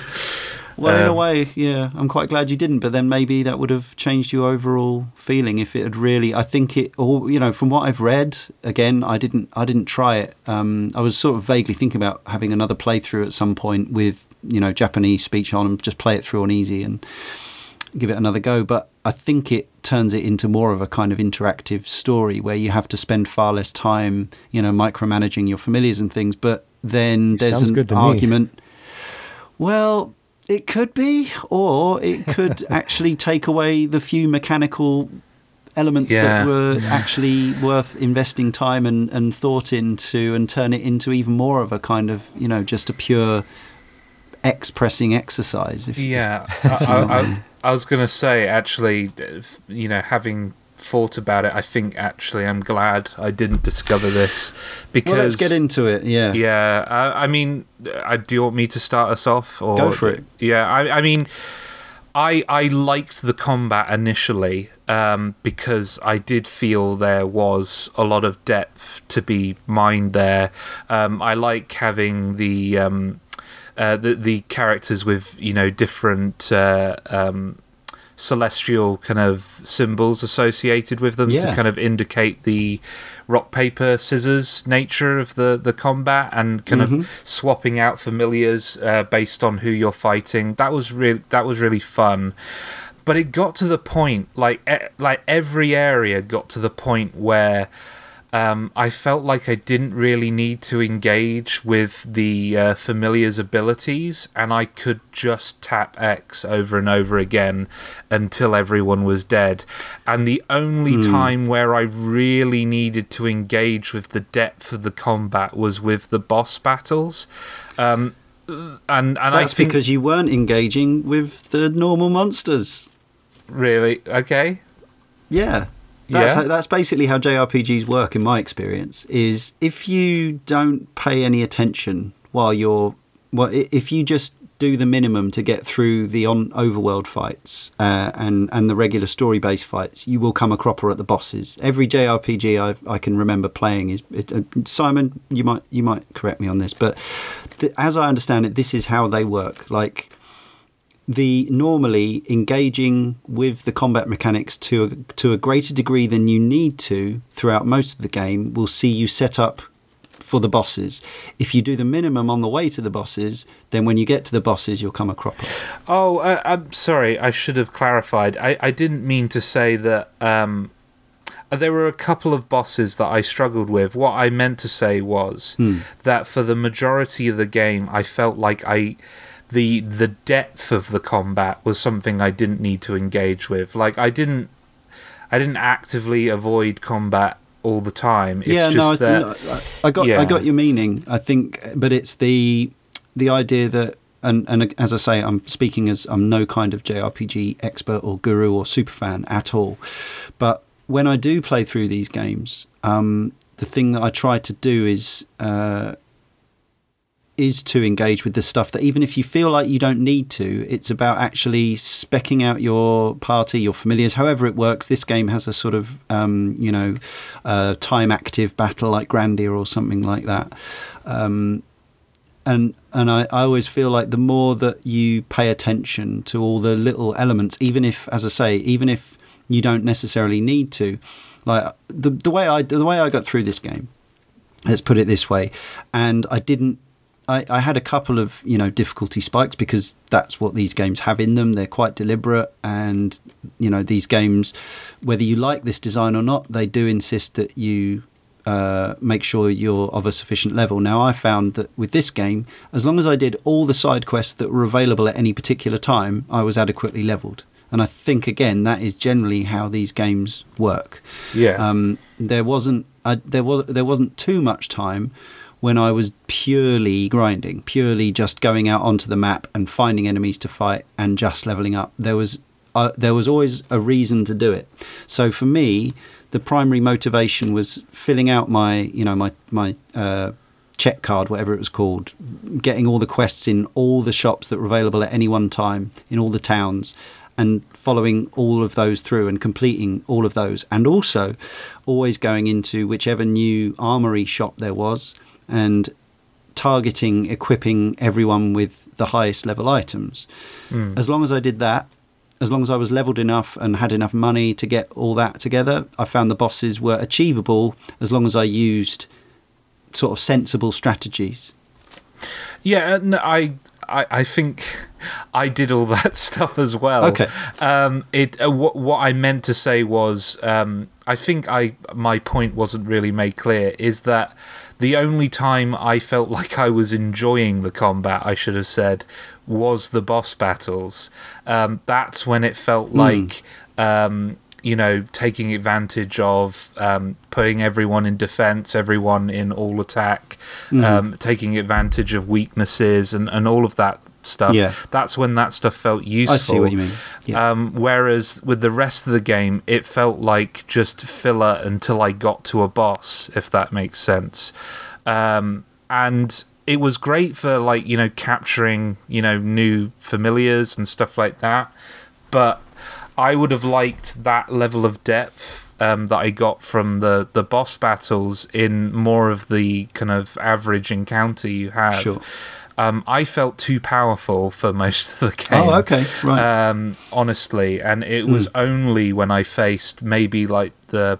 Well, in a Um, way, yeah, I'm quite glad you didn't. But then maybe that would have changed your overall feeling if it had really. I think it, or you know, from what I've read, again, I didn't, I didn't try it. Um, I was sort of vaguely thinking about having another playthrough at some point with you know Japanese speech on and just play it through on easy and give it another go. But I think it turns it into more of a kind of interactive story where you have to spend far less time, you know, micromanaging your familiars and things. But then there's Sounds an to me. argument. Well, it could be, or it could [LAUGHS] actually take away the few mechanical elements Yeah. that were [LAUGHS] actually worth investing time and, and thought into and turn it into even more of a kind of, you know, just a pure X pressing exercise. If, Yeah, I, I, I, I was going to say actually, you know, having thought about it, I think actually I'm glad I didn't discover this because well, let's get into it. Yeah. Yeah, I, I mean, uh, do you want me to start us off? Or Go for it. Yeah, I, I mean, I I liked the combat initially um, because I did feel there was a lot of depth to be mined there. Um, I like having the um, uh, the the characters with you know different. Uh, um, celestial kind of symbols associated with them Yeah. to kind of indicate the rock paper scissors nature of the the combat and kind Mm-hmm. of swapping out familiars uh, based on who you're fighting. That was really that was really fun. But it got to the point like e- like every area got to the point where um, I felt like I didn't really need to engage with the uh, familiar's abilities, and I could just tap X over and over again until everyone was dead. And the only time where I really needed to engage with the depth of the combat was with the boss battles. Um, and and I That's think because you weren't engaging with the normal monsters. really okay. Yeah. That's, Yeah. how, that's basically how JRPGs work in my experience is if you don't pay any attention while you're well if you just do the minimum to get through the on overworld fights uh, and and the regular story based fights you will come a cropper at the bosses every JRPG I, I can remember playing is it, uh, Simon you might you might correct me on this but th- as I understand it this is how they work like the normally engaging with the combat mechanics to a, to a greater degree than you need to throughout most of the game will see you set up for the bosses. If you do the minimum on the way to the bosses, then when you get to the bosses, you'll come a cropper. Oh, uh, I'm sorry. I should have clarified. I, I didn't mean to say that. Um, there were a couple of bosses that I struggled with. What I meant to say was that for the majority of the game, I felt like I. The the depth of the combat was something I didn't need to engage with. Like I didn't, I didn't actively avoid combat all the time. It's yeah, just no, I, that I got I got your meaning. I think, but it's the the idea that. And, and as I say, I'm speaking as I'm no kind of JRPG expert or guru or super fan at all. But when I do play through these games, um, the thing that I try to do is uh, is to engage with the stuff that even if you feel like you don't need to, it's about actually specking out your party, your familiars, however it works. This game has a sort of, um, you know, uh, time active battle like Grandia or something like that. Um, and and I, I always feel like the more that you pay attention to all the little elements, even if, as I say, even if you don't necessarily need to, like the the way I the way I got through this game, let's put it this way, and I didn't. I, I had a couple of you know difficulty spikes because that's what these games have in them. They're quite deliberate, and you know these games, whether you like this design or not, they do insist that you uh, make sure you're of a sufficient level. Now, I found that with this game, as long as I did all the side quests that were available at any particular time, I was adequately leveled. And I think again that is generally how these games work. yeah. Um, there wasn't I, there was there wasn't too much time when I was purely grinding, purely just going out onto the map and finding enemies to fight and just leveling up. There was uh, there was always a reason to do it. So for me, the primary motivation was filling out my you know my my uh, check card, whatever it was called, getting all the quests in all the shops that were available at any one time in all the towns, and following all of those through and completing all of those, and also always going into whichever new armory shop there was and targeting equipping everyone with the highest level items. As long as I did that, as long as I was leveled enough and had enough money to get all that together, I found the bosses were achievable as long as I used sort of sensible strategies. Yeah, uh, no, I, I, I think I did all [LAUGHS] that stuff as well. Okay. Um, it uh, what what I meant to say was, um, I think I my point wasn't really made clear. Is that the only time I felt like I was enjoying the combat, I should have said, was the boss battles. Um, that's when it felt like. Um, you know, taking advantage of um, putting everyone in defense, everyone in all attack, um, taking advantage of weaknesses and, and all of that stuff. Yeah. That's when that stuff felt useful. I see what you mean. Yeah. Um, whereas with the rest of the game, it felt like just filler until I got to a boss, if that makes sense. Um, and it was great for like you know capturing you know new familiars and stuff like that. But I would have liked that level of depth um, that I got from the the boss battles in more of the kind of average encounter you have. Sure. Um, I felt too powerful for most of the game. Oh, okay, right. Um, honestly, and it was Hmm. only when I faced maybe like the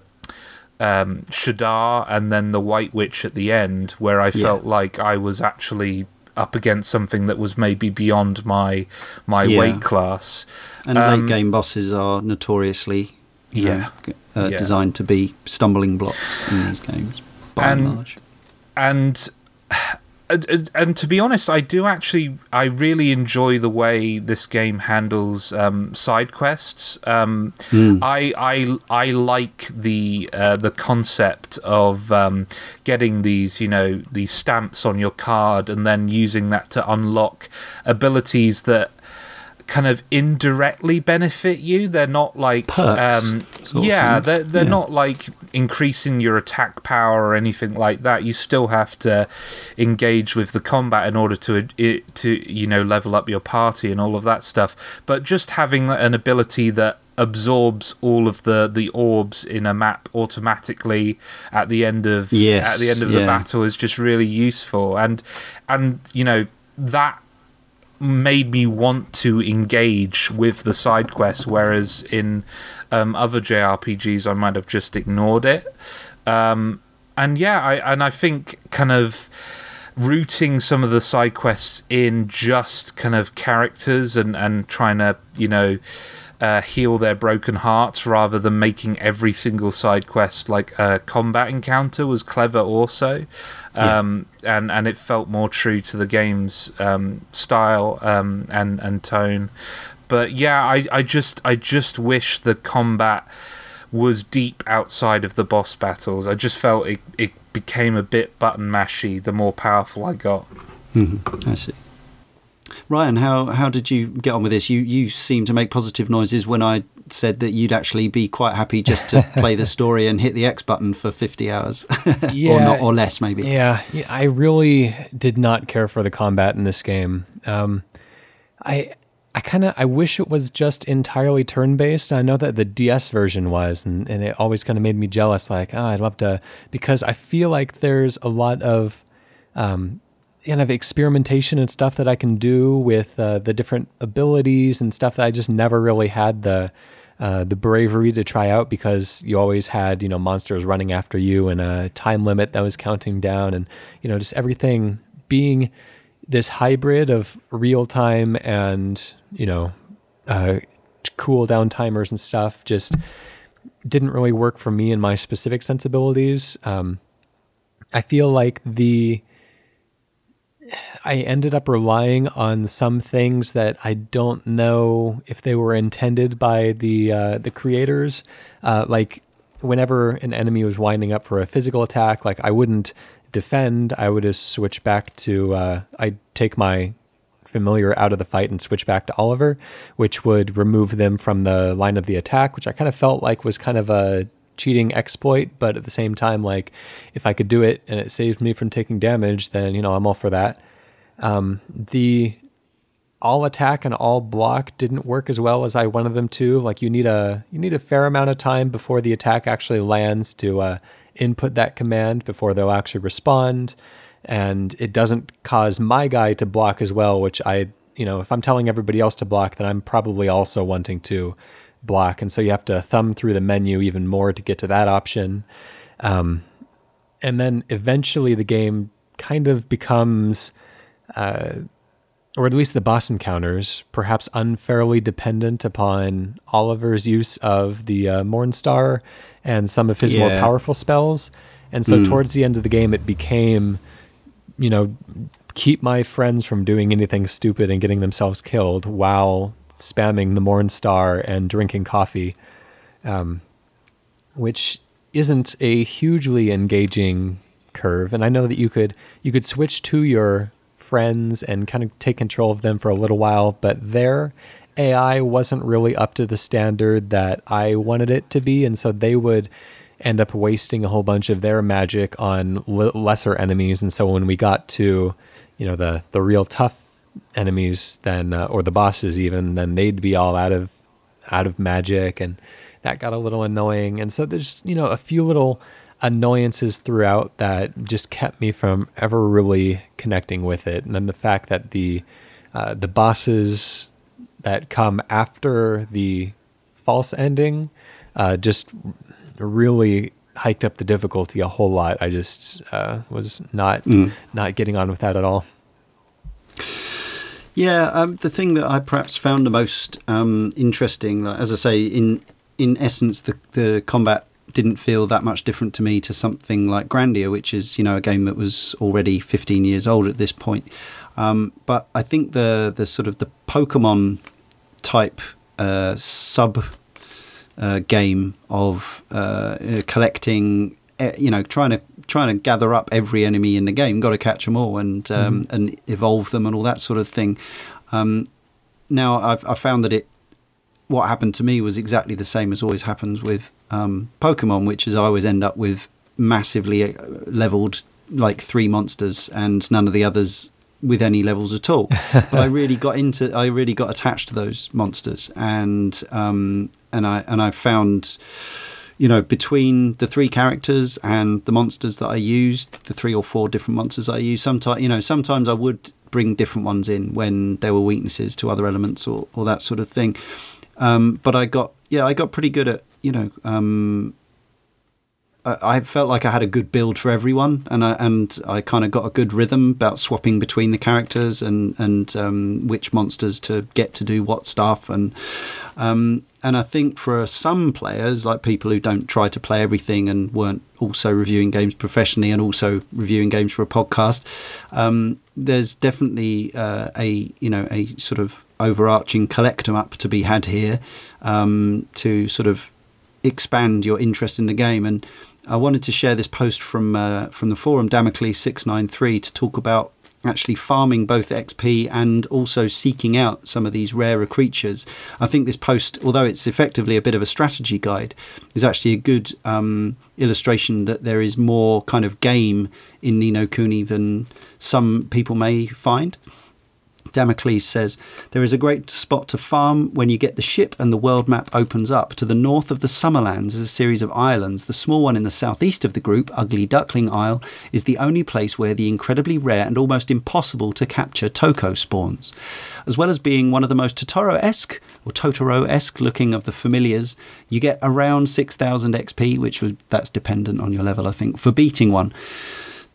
um, Shadar and then the White Witch at the end where I felt like I was actually up against something that was maybe beyond my my Yeah. weight class. and um, late game bosses are notoriously Yeah. uh, Yeah. designed to be stumbling blocks in these games, by and, And- large. and and, and- to be honest, I do actually, I really enjoy the way this game handles um, side quests. Um, I, I, I like the uh, the concept of um, getting these, you know, these stamps on your card and then using that to unlock abilities that kind of indirectly benefit you. They're not like, Perks, um, yeah, they're they're Yeah. not like increasing your attack power or anything like that. You still have to engage with the combat in order to it, to you know level up your party and all of that stuff. But just having an ability that absorbs all of the the orbs in a map automatically at the end of Yes, at the end of the battle is just really useful and and you know that made me want to engage with the side quests, whereas in um, other JRPGs I might have just ignored it. Um, and yeah, I and I think kind of routing some of the side quests in just kind of characters and and trying to you know uh, heal their broken hearts rather than making every single side quest like a combat encounter was clever also Yeah. um, and and it felt more true to the game's um, style um, and and tone but yeah I, I just I just wish the combat was deep outside of the boss battles I just felt it, it became a bit button mashy the more powerful I got I see. Ryan, how how did you get on with this? You you seem to make positive noises when I said that you'd actually be quite happy just to [LAUGHS] play the story and hit the X button for fifty hours, [LAUGHS] or not, or less maybe. Yeah, yeah, I really did not care for the combat in this game. Um, I I kind of I wish it was just entirely turn based. I know that the DS version was, and, and it always kind of made me jealous. Like, oh, I'd love to because I feel like there's a lot of um, kind of experimentation and stuff that I can do with uh, the different abilities and stuff that I just never really had the uh, the bravery to try out because you always had you know monsters running after you and a time limit that was counting down and you know just everything being this hybrid of real time and you know uh, cool down timers and stuff just didn't really work for me and my specific sensibilities. Um, I feel like the I ended up relying on some things that I don't know if they were intended by the uh, the creators. Uh, like whenever an enemy was winding up for a physical attack, like I wouldn't defend. I would just switch back to. Uh, I'd take my familiar out of the fight and switch back to Oliver, which would remove them from the line of the attack, which I kind of felt like was kind of a cheating exploit, but at the same time, like if I could do it and it saved me from taking damage, then you know I'm all for that. Um, the all attack and all block didn't work as well as I wanted them to. Like you need a you need a fair amount of time before the attack actually lands to uh, input that command before they'll actually respond, and it doesn't cause my guy to block as well. Which I you know if I'm telling everybody else to block, then I'm probably also wanting to block, and so you have to thumb through the menu even more to get to that option. Um, and then eventually the game kind of becomes or at least the boss encounters, perhaps unfairly dependent upon Oliver's use of the uh, Mornstar and some of his more powerful spells. And so towards the end of the game, it became, you know, keep my friends from doing anything stupid and getting themselves killed while spamming the Mornstar and drinking coffee, um, which isn't a hugely engaging curve. And I know that you could you could switch to your friends and kind of take control of them for a little while, but their AI wasn't really up to the standard that I wanted it to be, and so they would end up wasting a whole bunch of their magic on l- lesser enemies. And so when we got to, you know, the the real tough enemies, then uh, or the bosses even, then they'd be all out of out of magic, and that got a little annoying. And so there's you know a few little annoyances throughout that just kept me from ever really connecting with it. And then the fact that the uh, the bosses that come after the false ending uh, just really hiked up the difficulty a whole lot. I just uh, was not mm. not getting on with that at all. Yeah, um, the thing that I perhaps found the most um, interesting, as I say, in in essence, the the combat didn't feel that much different to me to something like Grandia, which is you know a game that was already 15 years old at this point. Um, but I think the the sort of the Pokemon type uh, sub uh, game of uh, collecting, eh, you know, trying to trying to gather up every enemy in the game. Got to catch them all and um, mm. and evolve them and all that sort of thing. Um, now I've I found that it what happened to me was exactly the same as always happens with um, Pokemon, which is I always end up with massively uh, leveled like three monsters and none of the others with any levels at all. [LAUGHS] but I really got into, I really got attached to those monsters, and um, and I and I found, you know, between the three characters and the monsters that I used, the three or four different monsters I used, sometimes you know, sometimes I would bring different ones in when there were weaknesses to other elements or or that sort of thing. Um, but I got, yeah, I got pretty good at, you know, um, I felt like I had a good build for everyone, and I and I kind of got a good rhythm about swapping between the characters and and um, which monsters to get to do what stuff, and um, and I think for some players, like people who don't try to play everything and weren't also reviewing games professionally and also reviewing games for a podcast, um, there's definitely uh, a you know a sort of overarching collectum up to be had here um, to sort of expand your interest in the game. And I wanted to share this post from uh, from the forum Damocles six nine three to talk about actually farming both XP and also seeking out some of these rarer creatures. I think this post, although it's effectively a bit of a strategy guide, is actually a good um, illustration that there is more kind of game in Ni no Kuni than some people may find. Damocles says there is a great spot to farm when you get the ship and the world map opens up. To the north of the Summerlands is a series of islands. The small one in the southeast of the group, Ugly Duckling Isle, is the only place where the incredibly rare and almost impossible to capture Toko spawns. As well as being one of the most Totoro esque or Totoro esque looking of the familiars, you get around 6000 XP, which was, that's dependent on your level, I think, for beating one.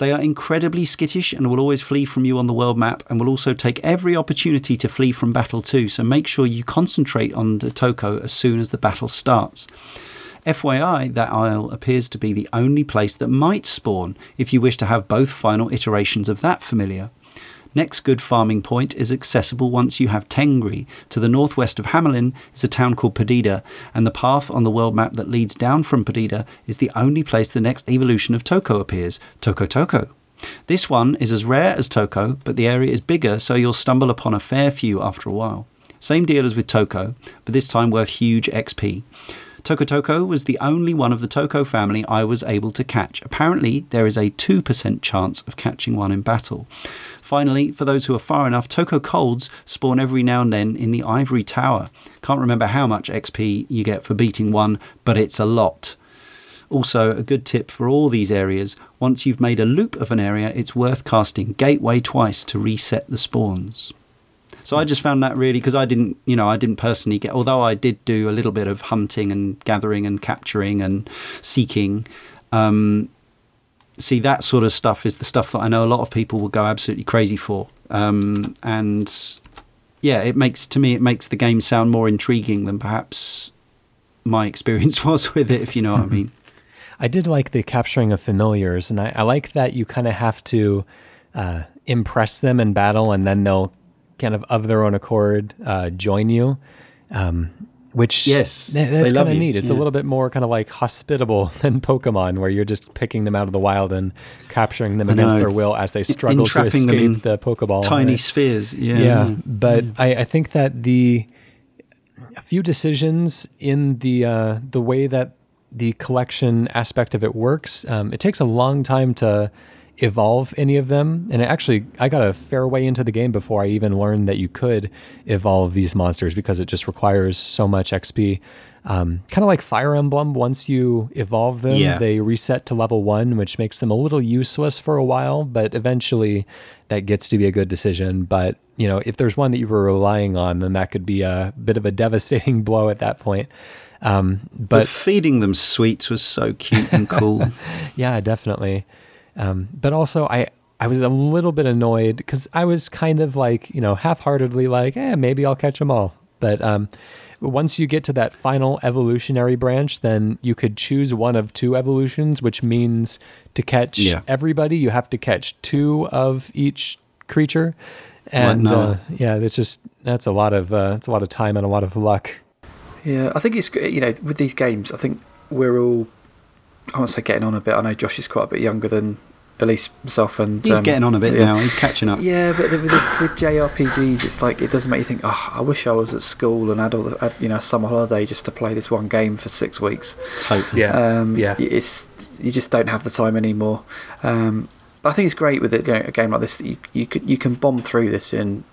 They are incredibly skittish and will always flee from you on the world map and will also take every opportunity to flee from battle too, so make sure you concentrate on the Toko as soon as the battle starts. FYI, that isle appears to be the only place that might spawn if you wish to have both final iterations of that familiar. Next good farming point is accessible once you have Tengri. To the northwest of Hamelin is a town called Perdida, and the path on the world map that leads down from Perdida is the only place the next evolution of Toko appears, Toko Toko. This one is as rare as Toko, but the area is bigger, so you'll stumble upon a fair few after a while. Same deal as with Toko, but this time worth huge XP. Toko Toko was the only one of the Toko family I was able to catch. Apparently, there is a 2% chance of catching one in battle. Finally, for those who are far enough, Toko Colds spawn every now and then in the Ivory Tower. Can't remember how much XP you get for beating one, but it's a lot. Also, a good tip for all these areas once you've made a loop of an area, it's worth casting Gateway twice to reset the spawns. So I just found that really because I didn't, you know, I didn't personally get, although I did do a little bit of hunting and gathering and capturing and seeking. Um, see that sort of stuff is the stuff that I know a lot of people will go absolutely crazy for. Um, and yeah, it makes to me it makes the game sound more intriguing than perhaps my [LAUGHS] experience was with it, if you know what I mm-hmm. mean. I did like the capturing of familiars, and I, I like that you kind of have to uh, impress them in battle, and then they'll kind of of their own accord uh, join you. Um, which yes, that's kind of neat. It's yeah. a little bit more kind of like hospitable [LAUGHS] than Pokemon, where you're just picking them out of the wild and capturing them against their will as they struggle to escape the Pokeball. Tiny right? spheres, yeah. Yeah, but yeah. I, I, think that the a few decisions in the uh, the way that the collection aspect of it works, um, it takes a long time to evolve any of them. And actually, I got a fair way into the game before I even learned that you could evolve these monsters because it just requires so much XP. Um, kind of like Fire Emblem, once you evolve them, Yeah. they reset to level one, which makes them a little useless for a while, but eventually that gets to be a good decision. But, you know, if there's one that you were relying on, then that could be a bit of a [LAUGHS] devastating blow at that point. Um, But but feeding them sweets was so cute and cool. [LAUGHS] yeah, definitely. Um, but also, I I was a little bit annoyed because I was kind of like you know half-heartedly like, eh, maybe I'll catch them all. But um, once you get to that final evolutionary branch, then you could choose one of two evolutions, which means to catch Yeah. everybody, you have to catch two of each creature. And Noah. uh, yeah, it's just that's a lot of uh, it's a lot of time and a lot of luck. Yeah, I think it's you know with these games, I think we're all I won't say getting on a bit. I know Josh is quite a bit younger than at least myself, and He's um, getting on a bit yeah. now. He's catching up. Yeah, but with, with, with JRPGs, it's like it doesn't make you think. Oh, I wish I was at school and had all the, had, you know a summer holiday just to play this one game for six weeks. Totally. Yeah. Um, yeah. it's you just don't have the time anymore. Um, but I think it's great with it, you know, a game like this. You you can you can bomb through this in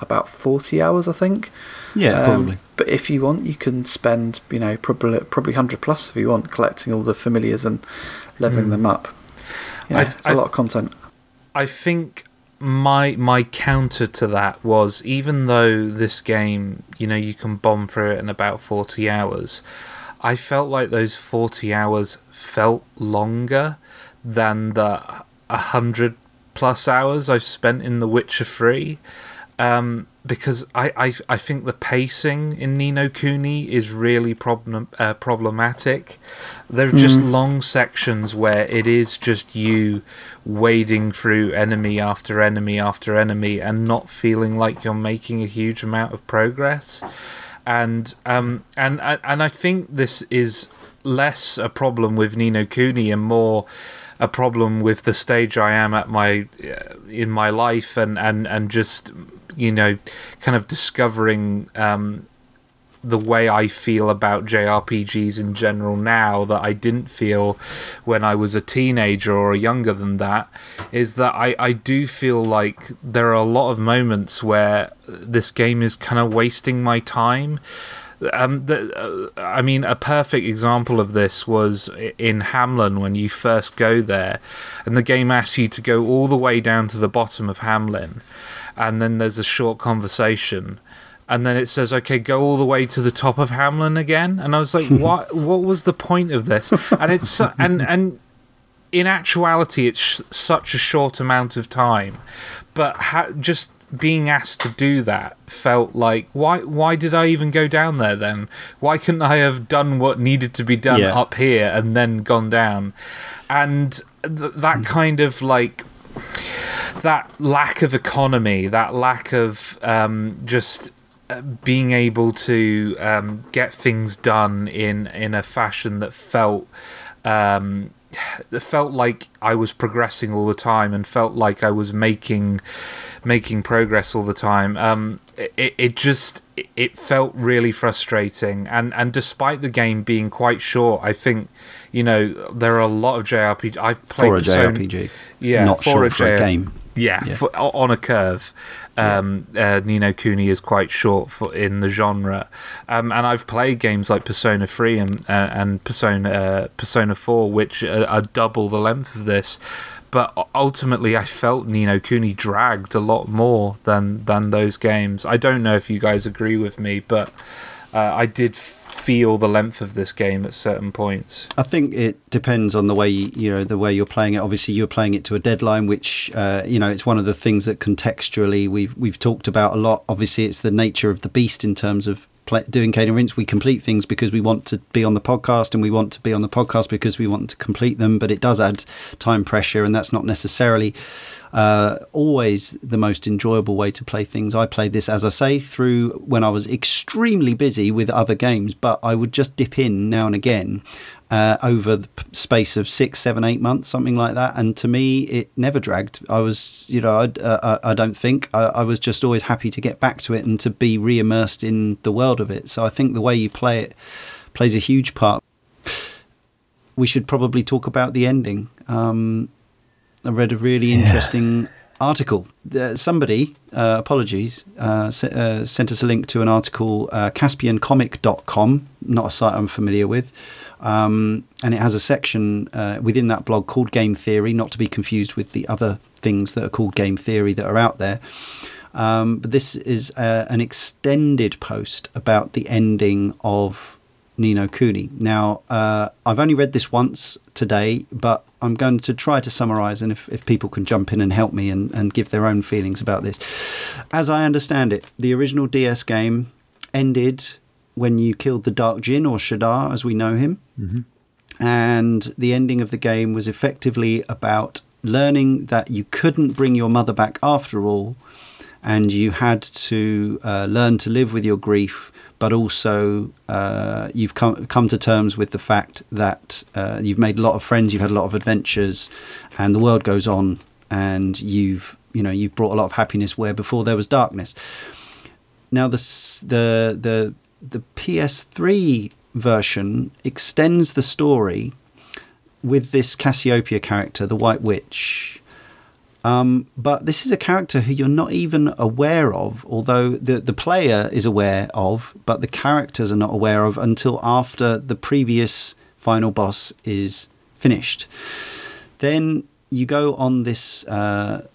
about forty hours, I think. Yeah, Um, probably. But if you want, you can spend you know probably probably hundred plus if you want collecting all the familiars and leveling Mm. them up. You know, I- it's a lot of content. I think my my counter to that was even though this game, you know, you can bomb through it in about forty hours, I felt like those forty hours felt longer than the hundred plus hours I've spent in The Witcher Three. Um, because I, I I think the pacing in Ni no Kuni is really problem uh, problematic. There are just long sections where it is just you wading through enemy after enemy after enemy and not feeling like you're making a huge amount of progress. And um and and I think this is less a problem with Ni no Kuni and more a problem with the stage I am at my uh, in my life and and and just you know kind of discovering um the way I feel about JRPGs in general now that I didn't feel when I was a teenager or younger than that is that I, I do feel like there are a lot of moments where this game is kind of wasting my time. Um, the, uh, I mean, a perfect example of this was in Hamelin when you first go there, and the game asks you to go all the way down to the bottom of Hamelin, and then there's a short conversation, and then it says, "Okay, go all the way to the top of Hamelin again." And I was like, [LAUGHS] "What? what was the point of this?" And it's su- and and in actuality, it's sh- such a short amount of time, but ha- just being asked to do that felt like why why did I even go down there then? Why couldn't I have done what needed to be done Yeah. up here and then gone down? And th- that mm. kind of like that lack of economy, that lack of um, just uh, being able to um, get things done in in a fashion that felt um, that felt like I was progressing all the time and felt like I was making making progress all the time. Um, it, it just it felt really frustrating, and and despite the game being quite short, I think you know there are a lot of JRPG. I've played For a JRPG. yeah, Not for a for a game. Yeah, Yeah. For, on a curve. Um, uh, Ni no Kuni is quite short for in the genre, um, and I've played games like Persona Three and uh, and Persona uh, Persona Four, which are, are double the length of this. But ultimately, I felt Ni no Kuni dragged a lot more than than those games. I don't know if you guys agree with me, but uh, I did feel the length of this game at certain points. I think it depends on the way you, know the way you're playing it. Obviously, you're playing it to a deadline, which uh, you know it's one of the things that contextually we've we've talked about a lot. Obviously, it's the nature of the beast in terms of play, doing Cane and Rinse. We complete things because we want to be on the podcast, and we want to be on the podcast because we want to complete them. But it does add time pressure, and that's not necessarily uh, always the most enjoyable way to play things. I played this, as I say, through when I was extremely busy with other games, but I would just dip in now and again uh, over the space of six, seven, eight months, something like that. And to me, it never dragged. I was, you know, I, uh, I I don't think I, I was just always happy to get back to it and to be re-immersed in the world of it. So I think the way you play it plays a huge part. We should probably talk about the ending. Um, I read a really interesting article. Uh, somebody, uh, apologies, uh, s- uh, sent us a link to an article, uh, CaspianComic.com, not a site I'm familiar with. Um, and it has a section uh, within that blog called Game Theory, not to be confused with the other things that are called Game Theory that are out there. Um, but this is uh, an extended post about the ending of Ni no Kuni. Now, uh, I've only read this once today, but I'm going to try to summarize, and if, if people can jump in and help me and, and give their own feelings about this. As I understand it, the original DS game ended when you killed the Dark Djinn, or Shadar as we know him. And the ending of the game was effectively about learning that you couldn't bring your mother back after all, and you had to uh, learn to live with your grief, but also uh, you've come come to terms with the fact that uh, you've made a lot of friends, you've had a lot of adventures, and the world goes on, and you've you know you've brought a lot of happiness where before there was darkness. Now the the the the PS3 version extends the story with this Cassiopeia character, the White Witch. Um, but this is a character who you're not even aware of, although the, the player is aware of, but the characters are not aware of until after the previous final boss is finished. Then you go on this uh,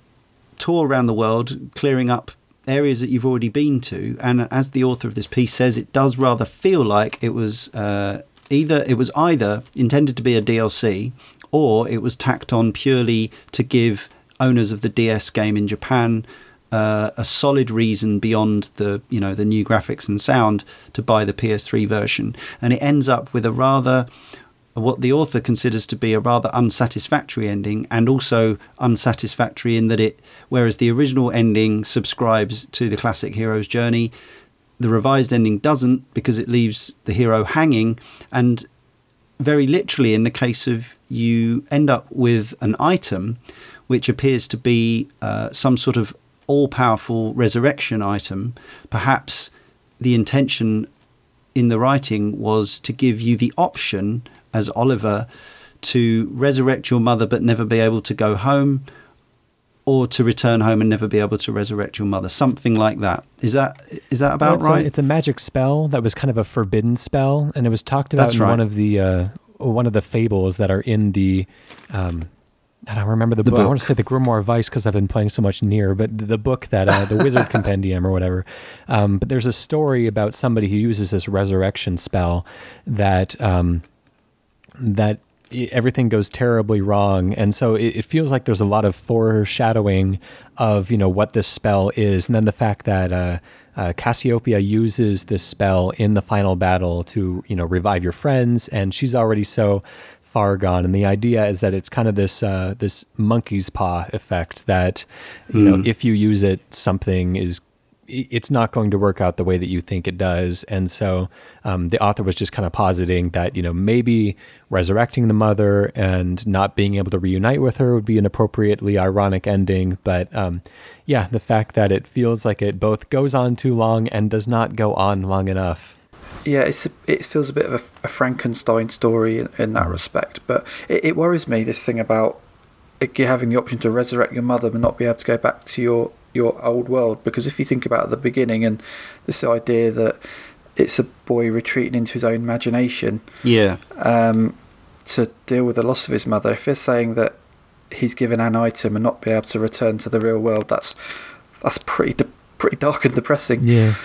tour around the world, clearing up areas that you've already been to. And as the author of this piece says, it does rather feel like it was uh, either it was either intended to be a DLC or it was tacked on purely to give owners of the DS game in Japan uh, a solid reason beyond the you know the new graphics and sound to buy the PS3 version. And it ends up with a rather what the author considers to be a rather unsatisfactory ending and also unsatisfactory in that it whereas the original ending subscribes to the classic hero's journey the revised ending doesn't because it leaves the hero hanging and very literally in the case of you end up with an item which appears to be uh, some sort of all-powerful resurrection item perhaps the intention in the writing was to give you the option as Oliver to resurrect your mother but never be able to go home or to return home and never be able to resurrect your mother something like that is that is that about it's right A, it's a magic spell that was kind of a forbidden spell, and it was talked about That's in right. one of the uh, one of the fables that are in the. Um, I don't remember the, The book. I want to say the Grimoire of Vice because I've been playing so much NieR, but the, the book that uh, the Wizard [LAUGHS] Compendium or whatever. Um, but there's a story about somebody who uses this resurrection spell that um, that everything goes terribly wrong and so it, it feels like there's a lot of foreshadowing of you know what this spell is and then the fact that uh, uh, Cassiopeia uses this spell in the final battle to you know revive your friends and she's already so far gone and the idea is that it's kind of this uh, this monkey's paw effect that you know if you use it something is it's not going to work out the way that you think it does. And so um, the author was just kind of positing that, you know, maybe resurrecting the mother and not being able to reunite with her would be an appropriately ironic ending. But um, yeah, the fact that it feels like it both goes on too long and does not go on long enough. Yeah, it's a, it feels a bit of a, a Frankenstein story in, in that respect, but it, it worries me this thing about you having the option to resurrect your mother but not be able to go back to your your old world. Because if you think about the beginning and this idea that it's a boy retreating into his own imagination yeah um, to deal with the loss of his mother, if they're saying that he's given an item and not be able to return to the real world, that's that's pretty de- pretty dark and depressing Yeah.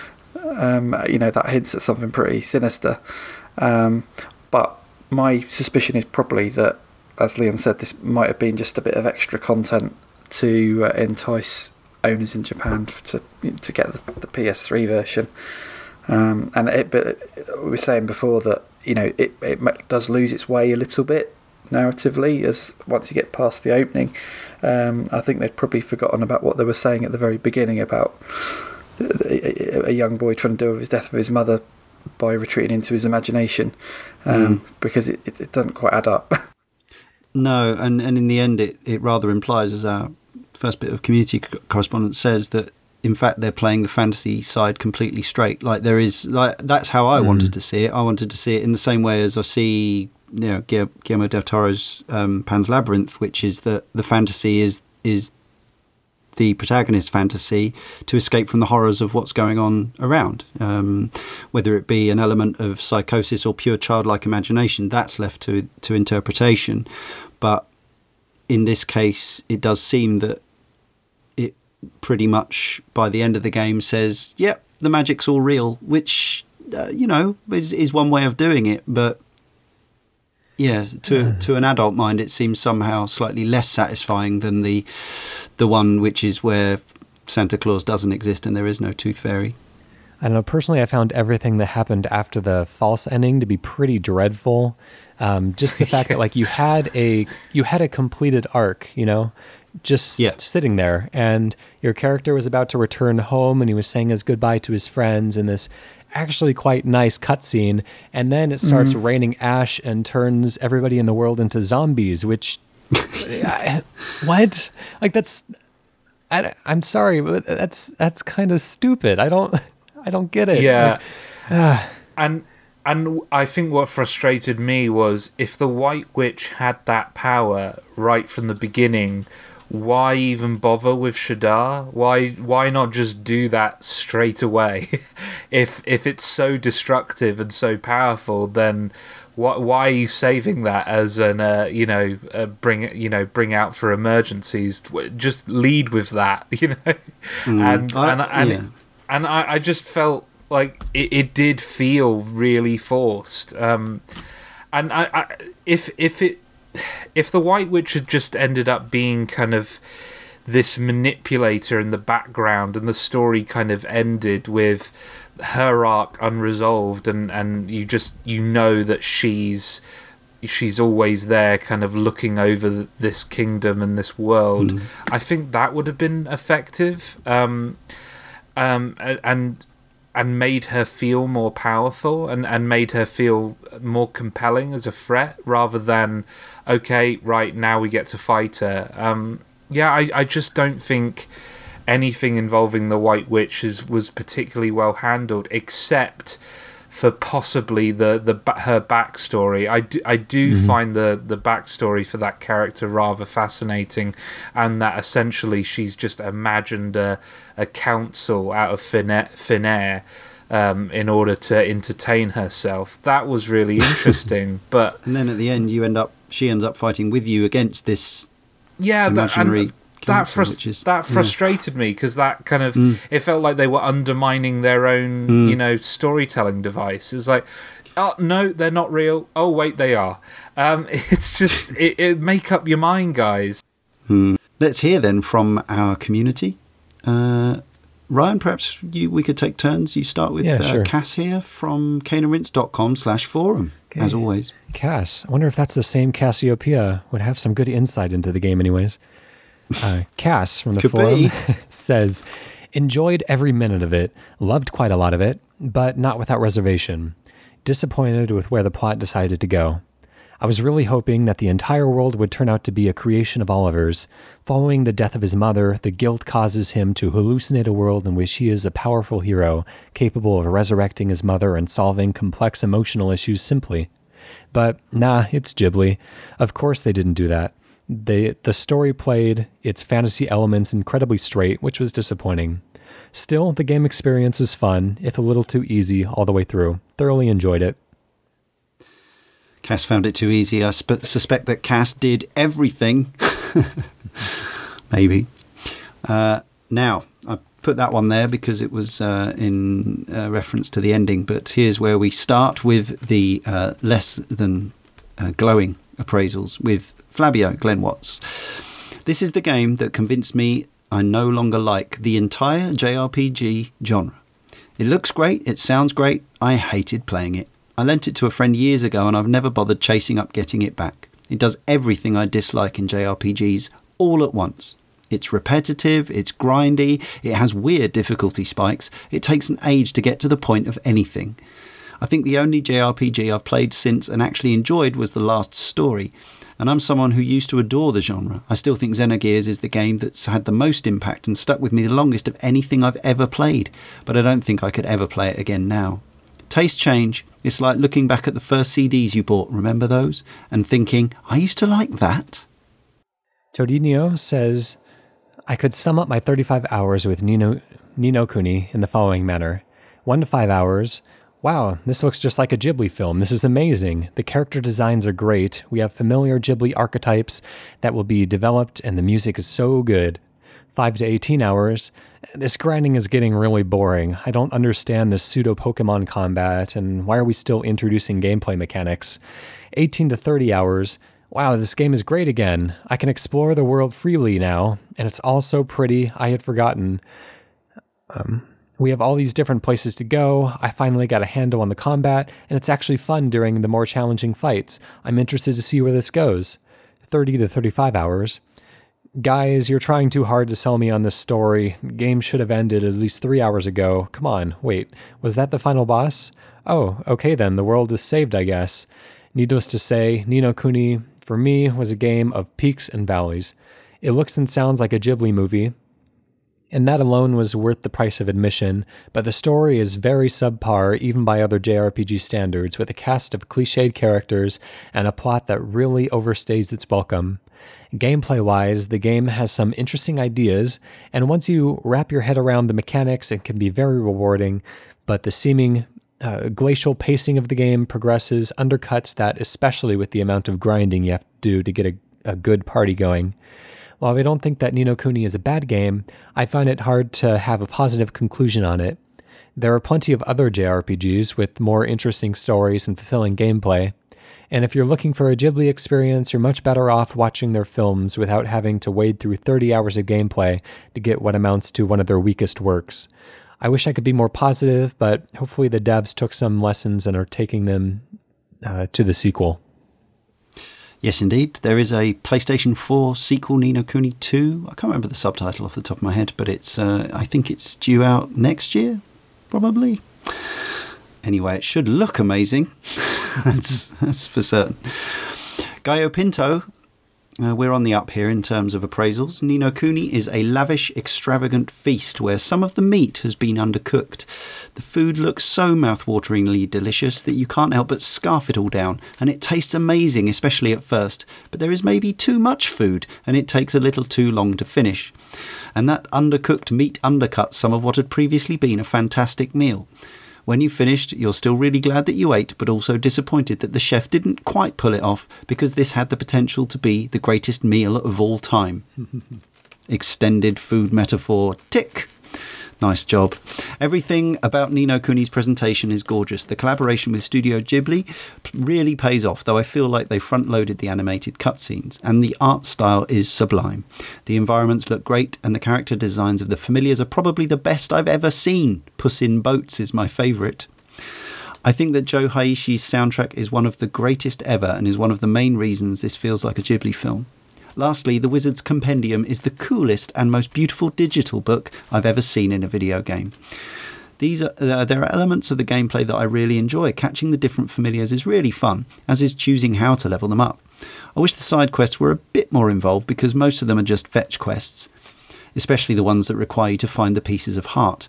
Um, you know that hints at something pretty sinister. Um, but my suspicion is probably that, as Leon said, this might have been just a bit of extra content to uh, entice owners in Japan to to get the, the PS3 version. Um, and it, but we were saying before that you know it, it does lose its way a little bit narratively as once you get past the opening. Um, I think they'd probably forgotten about what they were saying at the very beginning about a, a young boy trying to deal with his death of his mother by retreating into his imagination um, because it, it, it doesn't quite add up. [LAUGHS] No, and, and in the end, it, it rather implies, as our first bit of community correspondence says, that in fact they're playing the fantasy side completely straight. Like there is, like that's how I wanted to see it. I wanted to see it in the same way as I see, you know, Guillermo del Toro's um, Pan's Labyrinth, which is that the fantasy is is the protagonist's fantasy to escape from the horrors of what's going on around. Um, whether it be an element of psychosis or pure childlike imagination, that's left to to interpretation. But in this case, it does seem that it pretty much by the end of the game says, "Yep, the magic's all real," which uh, you know is is one way of doing it, but yeah, to to an adult mind, it seems somehow slightly less satisfying than the the one which is where Santa Claus doesn't exist and there is no Tooth Fairy. I don't know. Personally, I found everything that happened after the false ending to be pretty dreadful. Um, just the fact that like you had a you had a completed arc, you know, just Yeah. sitting there, and your character was about to return home, and he was saying his goodbye to his friends and this actually quite nice cutscene, and then it starts mm. raining ash and turns everybody in the world into zombies, which [LAUGHS] I- what like that's I, I'm sorry, but that's that's kind of stupid. I don't I don't get it. Yeah. Like, and and I think what frustrated me was if the White Witch had that power right from the beginning, why even bother with Shadar? Why why not just do that straight away? [LAUGHS] if if it's so destructive and so powerful, then why why are you saving that as an uh, you know uh, bring you know bring out for emergencies? Just lead with that, [LAUGHS] you know. and I- and and, yeah. and I, I just felt like it, it did feel really forced. Um, and I, I, if if it if the White Witch had just ended up being kind of this manipulator in the background, and the story kind of ended with her arc unresolved, and and you just you know that she's she's always there kind of looking over this kingdom and this world i think that would have been effective um um and and made her feel more powerful and and made her feel more compelling as a threat rather than okay right now we get to fight her um yeah i i just don't think anything involving the white witch is, was particularly well handled except for possibly the the her backstory. I do, I do find the the backstory for that character rather fascinating, and that essentially she's just imagined a a council out of thin air, thin air um, in order to entertain herself. That was really [LAUGHS] interesting, but And then at the end, you end up she ends up fighting with you against this yeah, that, imaginary and that council, which is that yeah. frustrated me because that kind of Mm. it felt like they were undermining their own Mm. you know storytelling device. It's like, oh no, they're not real. Oh wait, they are. Um, [LAUGHS] it's just it, it make up your mind, guys. Let's hear then from our community. Uh, Ryan, perhaps you, we could take turns. You start with Yeah, uh, sure. Cass here from caneandrinse.com slash forum, as always. Cass. I wonder if that's the same Cassiopeia. Would have some good insight into the game, anyways. Uh, [LAUGHS] Cass from the forum [LAUGHS] says, enjoyed every minute of it, loved quite a lot of it, but not without reservation. Disappointed with where the plot decided to go. I was really hoping that the entire world would turn out to be a creation of Oliver's. Following the death of his mother, the guilt causes him to hallucinate a world in which he is a powerful hero, capable of resurrecting his mother and solving complex emotional issues simply. But nah, it's Ghibli. Of course they didn't do that. They the story played its fantasy elements incredibly straight, which was disappointing. Still, the game experience was fun, if a little too easy all the way through. Thoroughly enjoyed it. Cass found it too easy. I sp- suspect that Cass did everything. [LAUGHS] Maybe. Uh, now, I put that one there because it was uh, in uh, reference to the ending, but here's where we start with the uh, less than uh, glowing appraisals with Flabio Glenn Watts. This is the game that convinced me I no longer like the entire JRPG genre. It looks great, it sounds great, I hated playing it. I lent it to a friend years ago and I've never bothered chasing up getting it back. It does everything I dislike in JRPGs all at once. It's repetitive, it's grindy, it has weird difficulty spikes, it takes an age to get to the point of anything. I think the only JRPG I've played since and actually enjoyed was The Last Story, and I'm someone who used to adore the genre. I still think Xenogears is the game that's had the most impact and stuck with me the longest of anything I've ever played, but I don't think I could ever play it again now. Taste change. It's like looking back at the first CDs you bought, remember those? And thinking, I used to like that. Todinio says, I could sum up my 35 hours with Nino, Ni no Kuni in the following manner 1 to 5 hours. Wow, this looks just like a Ghibli film. This is amazing. The character designs are great. We have familiar Ghibli archetypes that will be developed, and the music is so good. 5 to 18 hours. This grinding is getting really boring. I don't understand this pseudo Pokemon combat, and why are we still introducing gameplay mechanics? 18 to 30 hours. Wow, this game is great again. I can explore the world freely now, and it's all so pretty, I had forgotten. Um, we have all these different places to go. I finally got a handle on the combat, and it's actually fun during the more challenging fights. I'm interested to see where this goes. 30 to 35 hours. Guys, you're trying too hard to sell me on this story. The game should have ended at least three hours ago. Come on, wait, was that the final boss? Oh, okay then, the world is saved, I guess. Needless to say, Ni no Kuni, for me, was a game of peaks and valleys. It looks and sounds like a Ghibli movie, and that alone was worth the price of admission, but the story is very subpar even by other JRPG standards, with a cast of cliched characters and a plot that really overstays its welcome. Gameplay wise, the game has some interesting ideas, and once you wrap your head around the mechanics, it can be very rewarding, but the seeming uh, glacial pacing of the game progresses, undercuts that, especially with the amount of grinding you have to do to get a, a good party going. While I don't think that Ni no Kuni is a bad game, I find it hard to have a positive conclusion on it. There are plenty of other JRPGs with more interesting stories and fulfilling gameplay, and if you're looking for a Ghibli experience, you're much better off watching their films without having to wade through 30 hours of gameplay to get what amounts to one of their weakest works. I wish I could be more positive, but hopefully the devs took some lessons and are taking them uh, to the sequel. Yes, indeed. There is a PlayStation 4 sequel, Ni no Kuni 2. I can't remember the subtitle off the top of my head, but it's uh, I think it's due out next year, probably. Anyway, it should look amazing. [LAUGHS] that's, that's for certain. Gallo Pinto, uh, we're on the up here in terms of appraisals. Ni no Kuni is a lavish, extravagant feast where some of the meat has been undercooked. The food looks so mouthwateringly delicious that you can't help but scarf it all down, and it tastes amazing, especially at first. But there is maybe too much food, and it takes a little too long to finish. And that undercooked meat undercuts some of what had previously been a fantastic meal. When you've finished, you're still really glad that you ate, but also disappointed that the chef didn't quite pull it off because this had the potential to be the greatest meal of all time. [LAUGHS] Extended food metaphor, tick. Nice job. Everything about Ni no Kuni's presentation is gorgeous. The collaboration with Studio Ghibli really pays off, though I feel like they front loaded the animated cutscenes, and the art style is sublime. The environments look great, and the character designs of the familiars are probably the best I've ever seen. Puss in Boats is my favourite. I think that Joe Hisaishi's soundtrack is one of the greatest ever and is one of the main reasons this feels like a Ghibli film. Lastly, The Wizard's Compendium is the coolest and most beautiful digital book I've ever seen in a video game. These are, uh, there are elements of the gameplay that I really enjoy. Catching the different familiars is really fun, as is choosing how to level them up. I wish the side quests were a bit more involved because most of them are just fetch quests, especially the ones that require you to find the pieces of heart.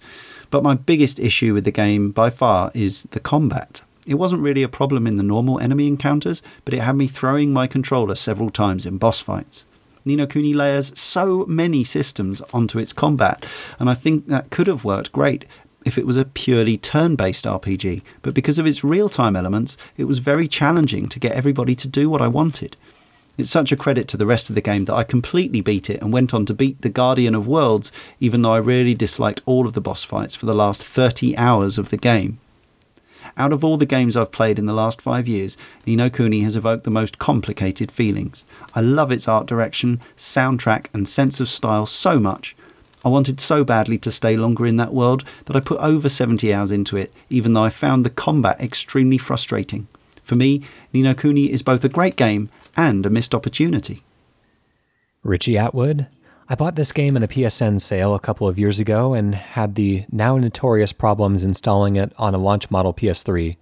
But my biggest issue with the game by far is the combat. It wasn't really a problem in the normal enemy encounters, but it had me throwing my controller several times in boss fights. Ni no Kuni layers so many systems onto its combat, and I think that could have worked great if it was a purely turn based RPG, but because of its real time elements, it was very challenging to get everybody to do what I wanted. It's such a credit to the rest of the game that I completely beat it and went on to beat the Guardian of Worlds, even though I really disliked all of the boss fights for the last 30 hours of the game. Out of all the games I've played in the last five years, Ni no Kuni has evoked the most complicated feelings. I love its art direction, soundtrack, and sense of style so much. I wanted so badly to stay longer in that world that I put over 70 hours into it, even though I found the combat extremely frustrating. For me, Ni no Kuni is both a great game and a missed opportunity. Richie Atwood, I bought this game in a PSN sale a couple of years ago and had the now notorious problems installing it on a launch model PS3.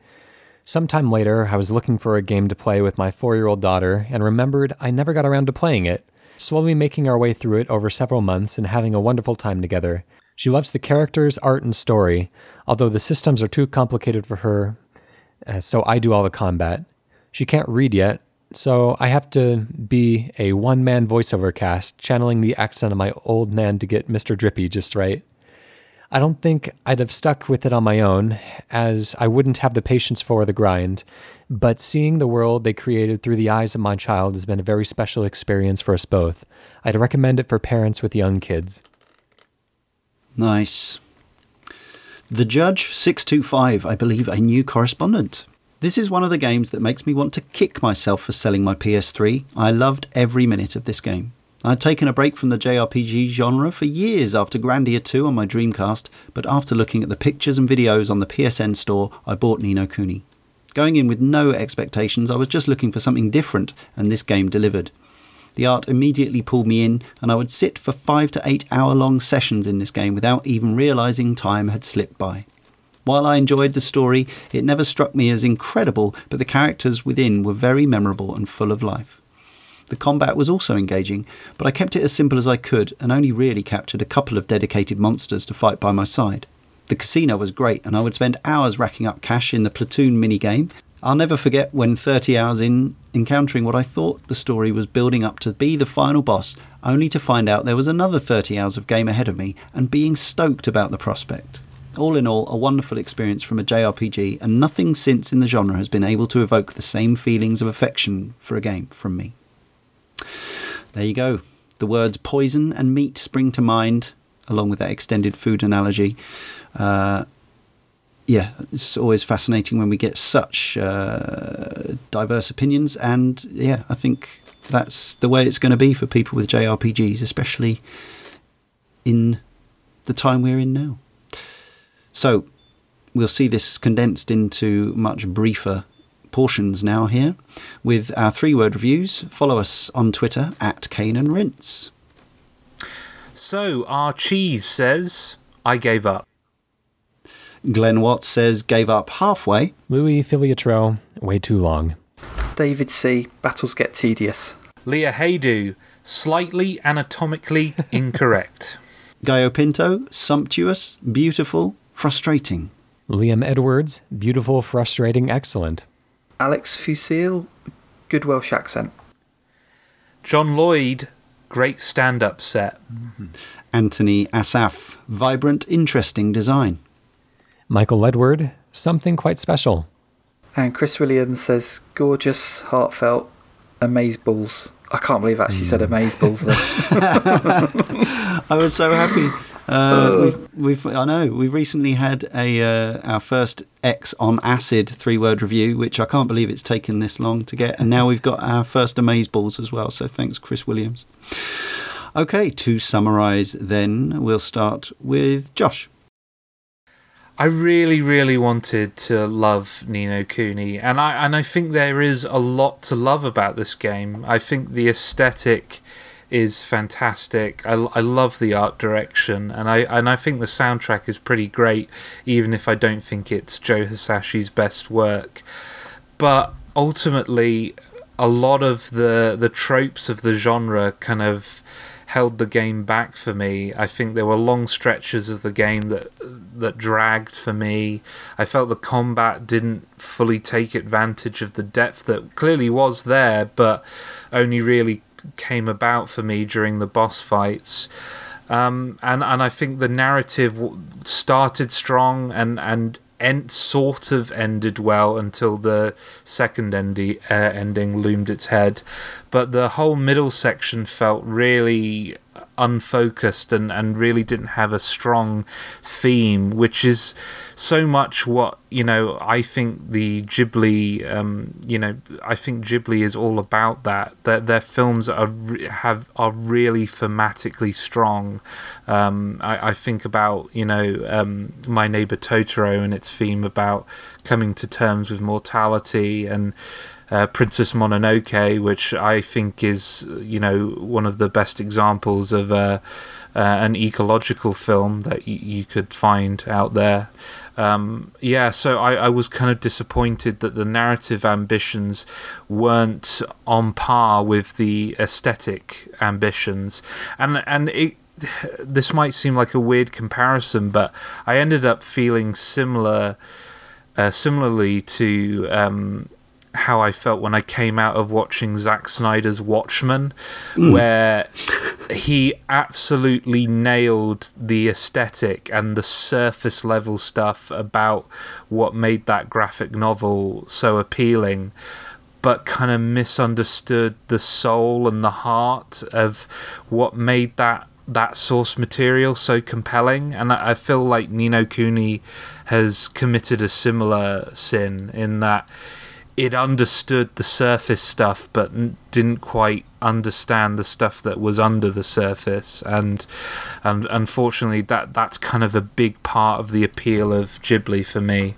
Sometime later, I was looking for a game to play with my four year old daughter and remembered I never got around to playing it, slowly making our way through it over several months and having a wonderful time together. She loves the characters, art, and story, although the systems are too complicated for her, uh, so I do all the combat. She can't read yet, So I have to be a one man voiceover cast, channeling the accent of my old man to get Mr. Drippy just right. I don't think I'd have stuck with it on my own, as I wouldn't have the patience for the grind. But seeing the world they created through the eyes of my child has been a very special experience for us both. I'd recommend it for parents with young kids. Nice. The Judge 625, I believe, a new correspondent. This is one of the games that makes me want to kick myself for selling my PS3. I loved every minute of this game. I'd taken a break from the JRPG genre for years after Grandia 2 on my Dreamcast, but after looking at the pictures and videos on the PSN store, I bought Ni no Kuni. Going in with no expectations, I was just looking for something different, and this game delivered. The art immediately pulled me in, and I would sit for five to eight hour long sessions in this game without even realising time had slipped by. While I enjoyed the story, it never struck me as incredible, but the characters within were very memorable and full of life. The combat was also engaging, but I kept it as simple as I could and only really captured a couple of dedicated monsters to fight by my side. The casino was great, and I would spend hours racking up cash in the Pontoon minigame. I'll never forget when 30 hours in, encountering what I thought the story was building up to be the final boss, only to find out there was another 30 hours of game ahead of me and being stoked about the prospect. All in all, a wonderful experience from a JRPG, and nothing since in the genre has been able to evoke the same feelings of affection for a game from me. There you go. The words poison and meat spring to mind, along with that extended food analogy. Uh, yeah, it's always fascinating when we get such uh, diverse opinions, and yeah, I think that's the way it's going to be for people with JRPGs, especially in the time we're in now. So, we'll see this condensed into much briefer portions now here with our three word reviews. Follow us on Twitter at Cane and Rinse. So, our cheese says, I gave up. Glenn Watts says, gave up halfway. Louis Filiatro, way too long. David C. Battles get tedious. Leah Haydu, slightly anatomically incorrect. [LAUGHS] Gallo Pinto, sumptuous, beautiful, frustrating. Liam Edwards, beautiful, frustrating, excellent. Alex Fusil, good Welsh accent. John Lloyd, great stand up set. Mm-hmm. Anthony Asaf, vibrant, interesting design. Michael Edward, something quite special. And Chris Williams says, gorgeous, heartfelt, amazeballs. I can't believe I actually said mm. amazeballs then. [LAUGHS] I was so happy. Uh, we've, we've, I know, we've recently had a uh, our first X on acid three word review, which I can't believe it's taken this long to get, and now we've got our first Amaze Balls as well. So thanks, Chris Williams. Okay, to summarise, then we'll start with Josh. I really, really wanted to love Ni no Kuni, and I and I think there is a lot to love about this game. I think the aesthetic is fantastic. I, I love the art direction, and I and I think the soundtrack is pretty great, even if I don't think it's Joe Hisaishi's best work. But ultimately, a lot of the the tropes of the genre kind of held the game back for me. I think there were long stretches of the game that that dragged for me. I felt the combat didn't fully take advantage of the depth that clearly was there, but only really came about for me during the boss fights. Um, and and I think the narrative started strong and and end, sort of ended well until the second endi- uh, ending loomed its head. But the whole middle section felt really unfocused and, and really didn't have a strong theme, which is so much what you know. I think the Ghibli, um, you know, I think Ghibli is all about that. That their films are have are really thematically strong. Um, I, I, think about you know um, my neighbor Totoro and its theme about coming to terms with mortality and uh, Princess Mononoke, which I think is you know one of the best examples of uh, uh, an ecological film that y- you could find out there. Um, yeah, so I, I, was kind of disappointed that the narrative ambitions weren't on par with the aesthetic ambitions, and and it, this might seem like a weird comparison, but I ended up feeling similar, uh, similarly to um, how I felt when I came out of watching Zack Snyder's Watchmen, mm. where he absolutely nailed the aesthetic and the surface level stuff about what made that graphic novel so appealing but kind of misunderstood the soul and the heart of what made that that source material so compelling. And I, feel like Ni no Kuni has committed a similar sin in that it understood the surface stuff but didn't quite understand the stuff that was under the surface and and unfortunately that that's kind of a big part of the appeal of Ghibli for me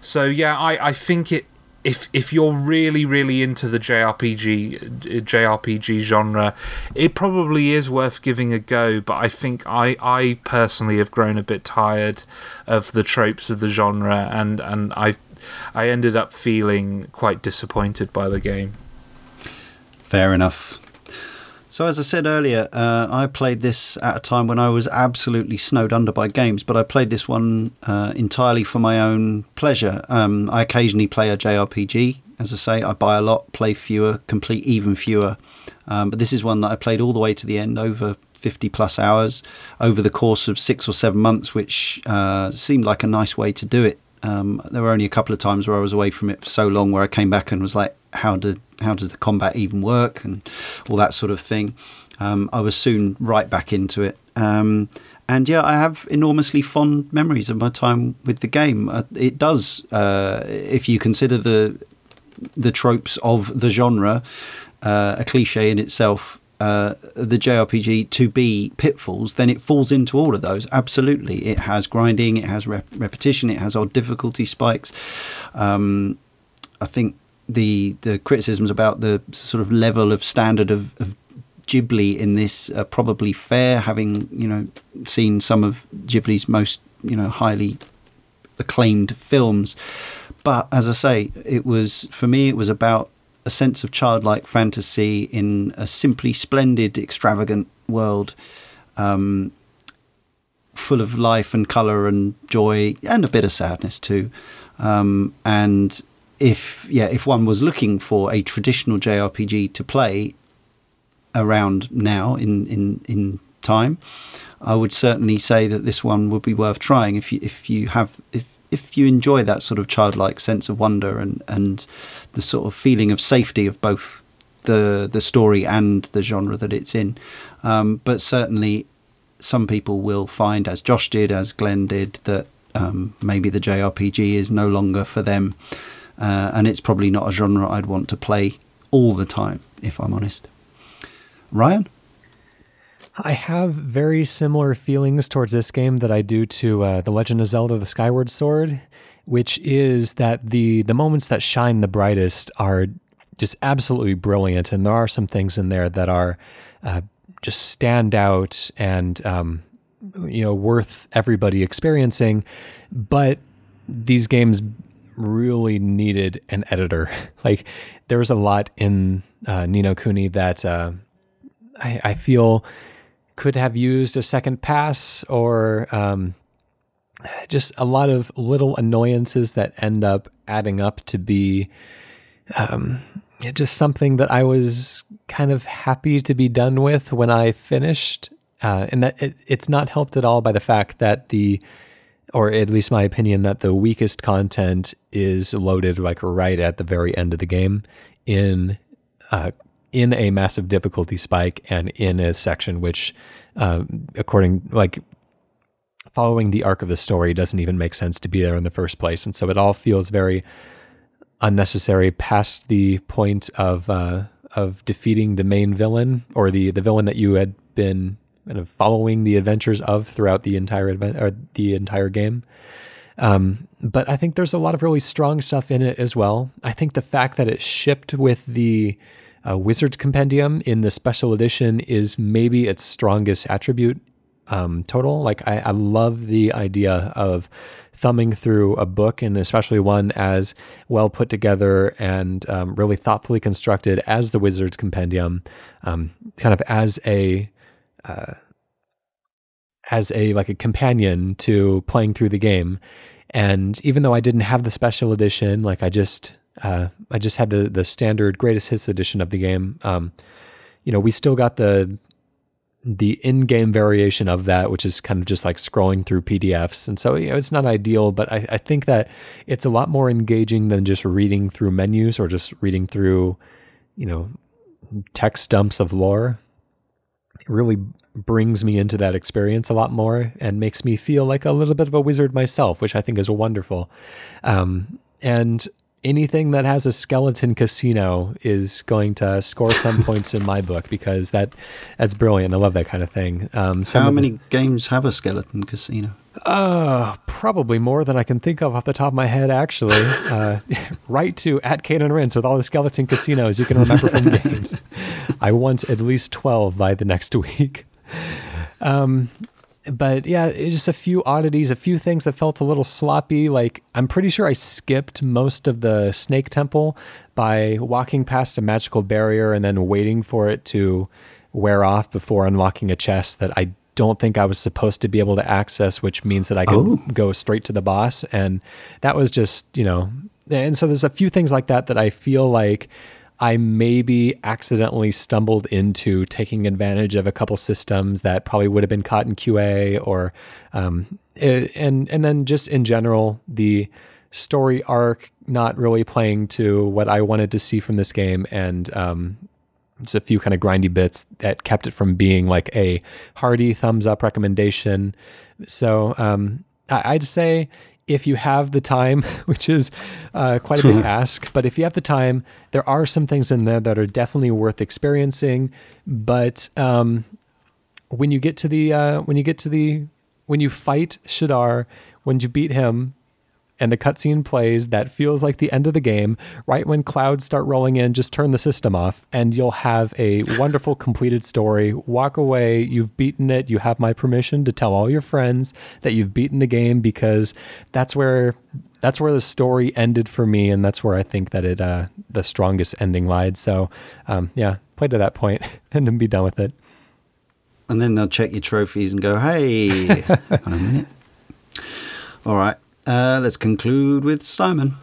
so yeah I, I think it if if you're really really into the JRPG uh, JRPG genre, it probably is worth giving a go. But I think I I personally have grown a bit tired of the tropes of the genre, and and I I ended up feeling quite disappointed by the game. Fair enough. So, as I said earlier, uh, I played this at a time when I was absolutely snowed under by games, but I played this one uh, entirely for my own pleasure. Um, I occasionally play a JRPG. As I say, I buy a lot, play fewer, complete even fewer. Um, but this is one that I played all the way to the end, over 50 plus hours, over the course of six or seven months, which uh, seemed like a nice way to do it. Um, there were only a couple of times where I was away from it for so long where I came back and was like, how did how does the combat even work and all that sort of thing. Um, I was soon right back into it. Um, and yeah, I have enormously fond memories of my time with the game. Uh, it does, uh, if you consider the the tropes of the genre, uh, a cliche in itself. Uh, the JRPG to be pitfalls, then it falls into all of those. Absolutely, it has grinding, it has rep- repetition, it has odd difficulty spikes. Um, I think the the criticisms about the sort of level of standard of, of Ghibli in this are probably fair, having you know seen some of Ghibli's most you know highly acclaimed films. But as I say, it was for me it was about a sense of childlike fantasy in a simply splendid, extravagant world, um, full of life and color and joy and a bit of sadness too. Um, and if yeah, if one was looking for a traditional JRPG to play around now in in in time, I would certainly say that this one would be worth trying if you if you have if if you enjoy that sort of childlike sense of wonder and and the sort of feeling of safety of both the the story and the genre that it's in. Um, but certainly, some people will find, as Josh did, as Glenn did, that um, maybe the JRPG is no longer for them uh, and it's probably not a genre I'd want to play all the time, if I'm honest. Ryan? I have very similar feelings towards this game that I do to uh, The Legend of Zelda The Skyward Sword, which is that the, the moments that shine the brightest are just absolutely brilliant. And there are some things in there that are uh, just stand out and, um, you know, worth everybody experiencing. But these games really needed an editor. [LAUGHS] like there was a lot in uh, Ni no Kuni that uh, I, I, feel could have used a second pass or um, just a lot of little annoyances that end up adding up to be um, just something that I was kind of happy to be done with when I finished. Uh, and that it, it's not helped at all by the fact that the or at least my opinion, that the weakest content is loaded like right at the very end of the game in uh, in a massive difficulty spike and in a section which, uh, according like following the arc of the story, doesn't even make sense to be there in the first place, and so it all feels very unnecessary past the point of uh, of defeating the main villain or the the villain that you had been kind of following the adventures of throughout the entire event or the entire game. Um, but I think there's a lot of really strong stuff in it as well. I think the fact that it shipped with the uh, Wizards Compendium in the special edition is maybe its strongest attribute um, total. Like I, I love the idea of thumbing through a book and especially one as well put together and um, really thoughtfully constructed as the Wizards Compendium, um, kind of as a uh, as a like a companion to playing through the game. And even though I didn't have the special edition, like I just uh, I just had the the standard greatest hits edition of the game. Um, you know, we still got the the in-game variation of that, which is kind of just like scrolling through PDFs, and so you know, it's not ideal, but I, I think that it's a lot more engaging than just reading through menus or just reading through, you know, text dumps of lore. It really brings me into that experience a lot more and makes me feel like a little bit of a wizard myself, which I think is wonderful. Um, and anything that has a skeleton casino is going to score some [LAUGHS] points in my book because that that's brilliant. I love that kind of thing. Um, How many the, games have a skeleton casino? Uh, probably more than I can think of off the top of my head. Actually, [LAUGHS] uh, [LAUGHS] right to at Cane Rinse with all the skeleton casinos you can remember from games. I want at least twelve by the next week. Um, but yeah, just a few oddities, a few things that felt a little sloppy. Like I'm pretty sure I skipped most of the Snake Temple by walking past a magical barrier and then waiting for it to wear off before unlocking a chest that I don't think I was supposed to be able to access, which means that I could oh. go straight to the boss. And that was just, you know, and so there's a few things like that that I feel like I maybe accidentally stumbled into taking advantage of a couple systems that probably would have been caught in QA or, um, and, and then just in general, the story arc not really playing to what I wanted to see from this game. And, um, it's a few kind of grindy bits that kept it from being like a hearty thumbs up recommendation. So, um, I, I'd say if you have the time, [LAUGHS] which is uh, quite a big [LAUGHS] ask, but if you have the time, there are some things in there that are definitely worth experiencing. But um, when you get to the uh, when you get to the when you fight Shadar, when you beat him, and the cutscene plays, that feels like the end of the game. Right when clouds start rolling in, just turn the system off, and you'll have a wonderful completed story. Walk away, you've beaten it. You have my permission to tell all your friends that you've beaten the game because that's where that's where the story ended for me, and that's where I think that it uh, the strongest ending lied. So, um, yeah, play to that point [LAUGHS] and then be done with it. And then they'll check your trophies and go, "Hey, [LAUGHS] on a minute." All right. Uh, let's conclude with Simon.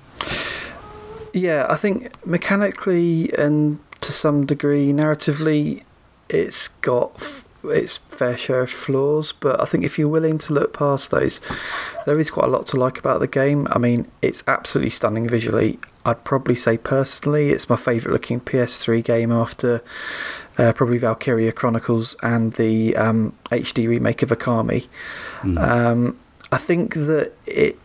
Yeah, I think mechanically and to some degree narratively, it's got its fair share of flaws, but I think if you're willing to look past those, there is quite a lot to like about the game. I mean, it's absolutely stunning visually. I'd probably say personally, it's my favourite looking PS3 game after uh, probably Valkyria Chronicles and the um, HD remake of Okami. Mm. Um, I think that it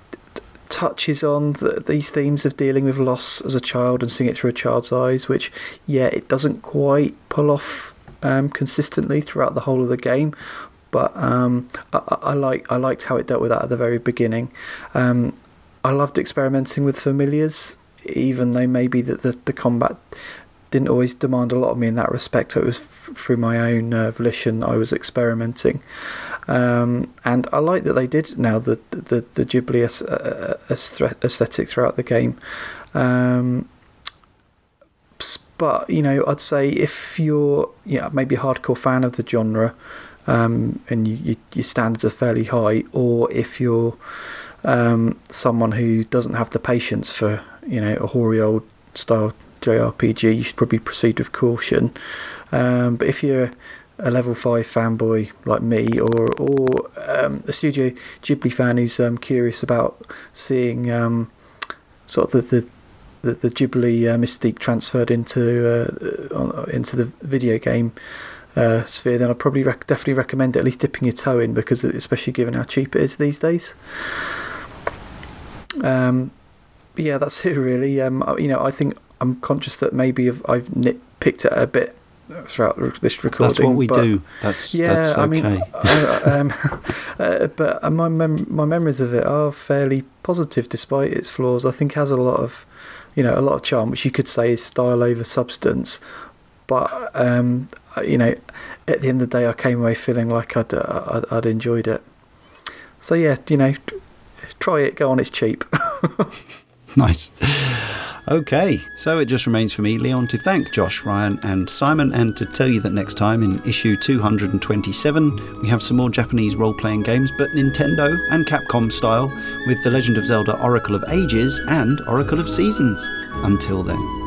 touches on the, these themes of dealing with loss as a child and seeing it through a child's eyes, which, yeah, it doesn't quite pull off um, consistently throughout the whole of the game. But um, I, I, like I liked how it dealt with that at the very beginning. Um, I loved experimenting with familiars, even though maybe the, the, the combat didn't always demand a lot of me in that respect. It was f- through my own uh, volition I was experimenting. Um, and I like that they did now the the, the Ghibli aesthetic throughout the game. Um, but you know, I'd say if you're yeah maybe a hardcore fan of the genre, um, and you, you, your standards are fairly high, or if you're um, someone who doesn't have the patience for you know a hoary old style JRPG, you should probably proceed with caution. Um, but if you're a level five fanboy like me, or or um, a Studio Ghibli fan who's um, curious about seeing um, sort of the the, the, the Ghibli uh, mystique transferred into uh, into the video game uh, sphere, then I'd probably rec- definitely recommend at least dipping your toe in because especially given how cheap it is these days. Um, yeah, that's it really. Um, you know, I think I'm conscious that maybe I've, I've nitpicked it a bit throughout this recording. That's what we do. That's yeah. That's okay. I mean, I, um, [LAUGHS] uh, but uh, my mem- my memories of it are fairly positive, despite its flaws. I think has a lot of, you know, a lot of charm, which you could say is style over substance. But um, uh, you know, at the end of the day, I came away feeling like I'd uh, I'd, I'd enjoyed it. So yeah, you know, try it. Go on, it's cheap. [LAUGHS] [LAUGHS] nice. Okay, so it just remains for me, Leon, to thank Josh, Ryan, and Simon, and to tell you that next time in issue 227, we have some more Japanese role playing games, but Nintendo and Capcom style, with The Legend of Zelda Oracle of Ages and Oracle of Seasons. Until then.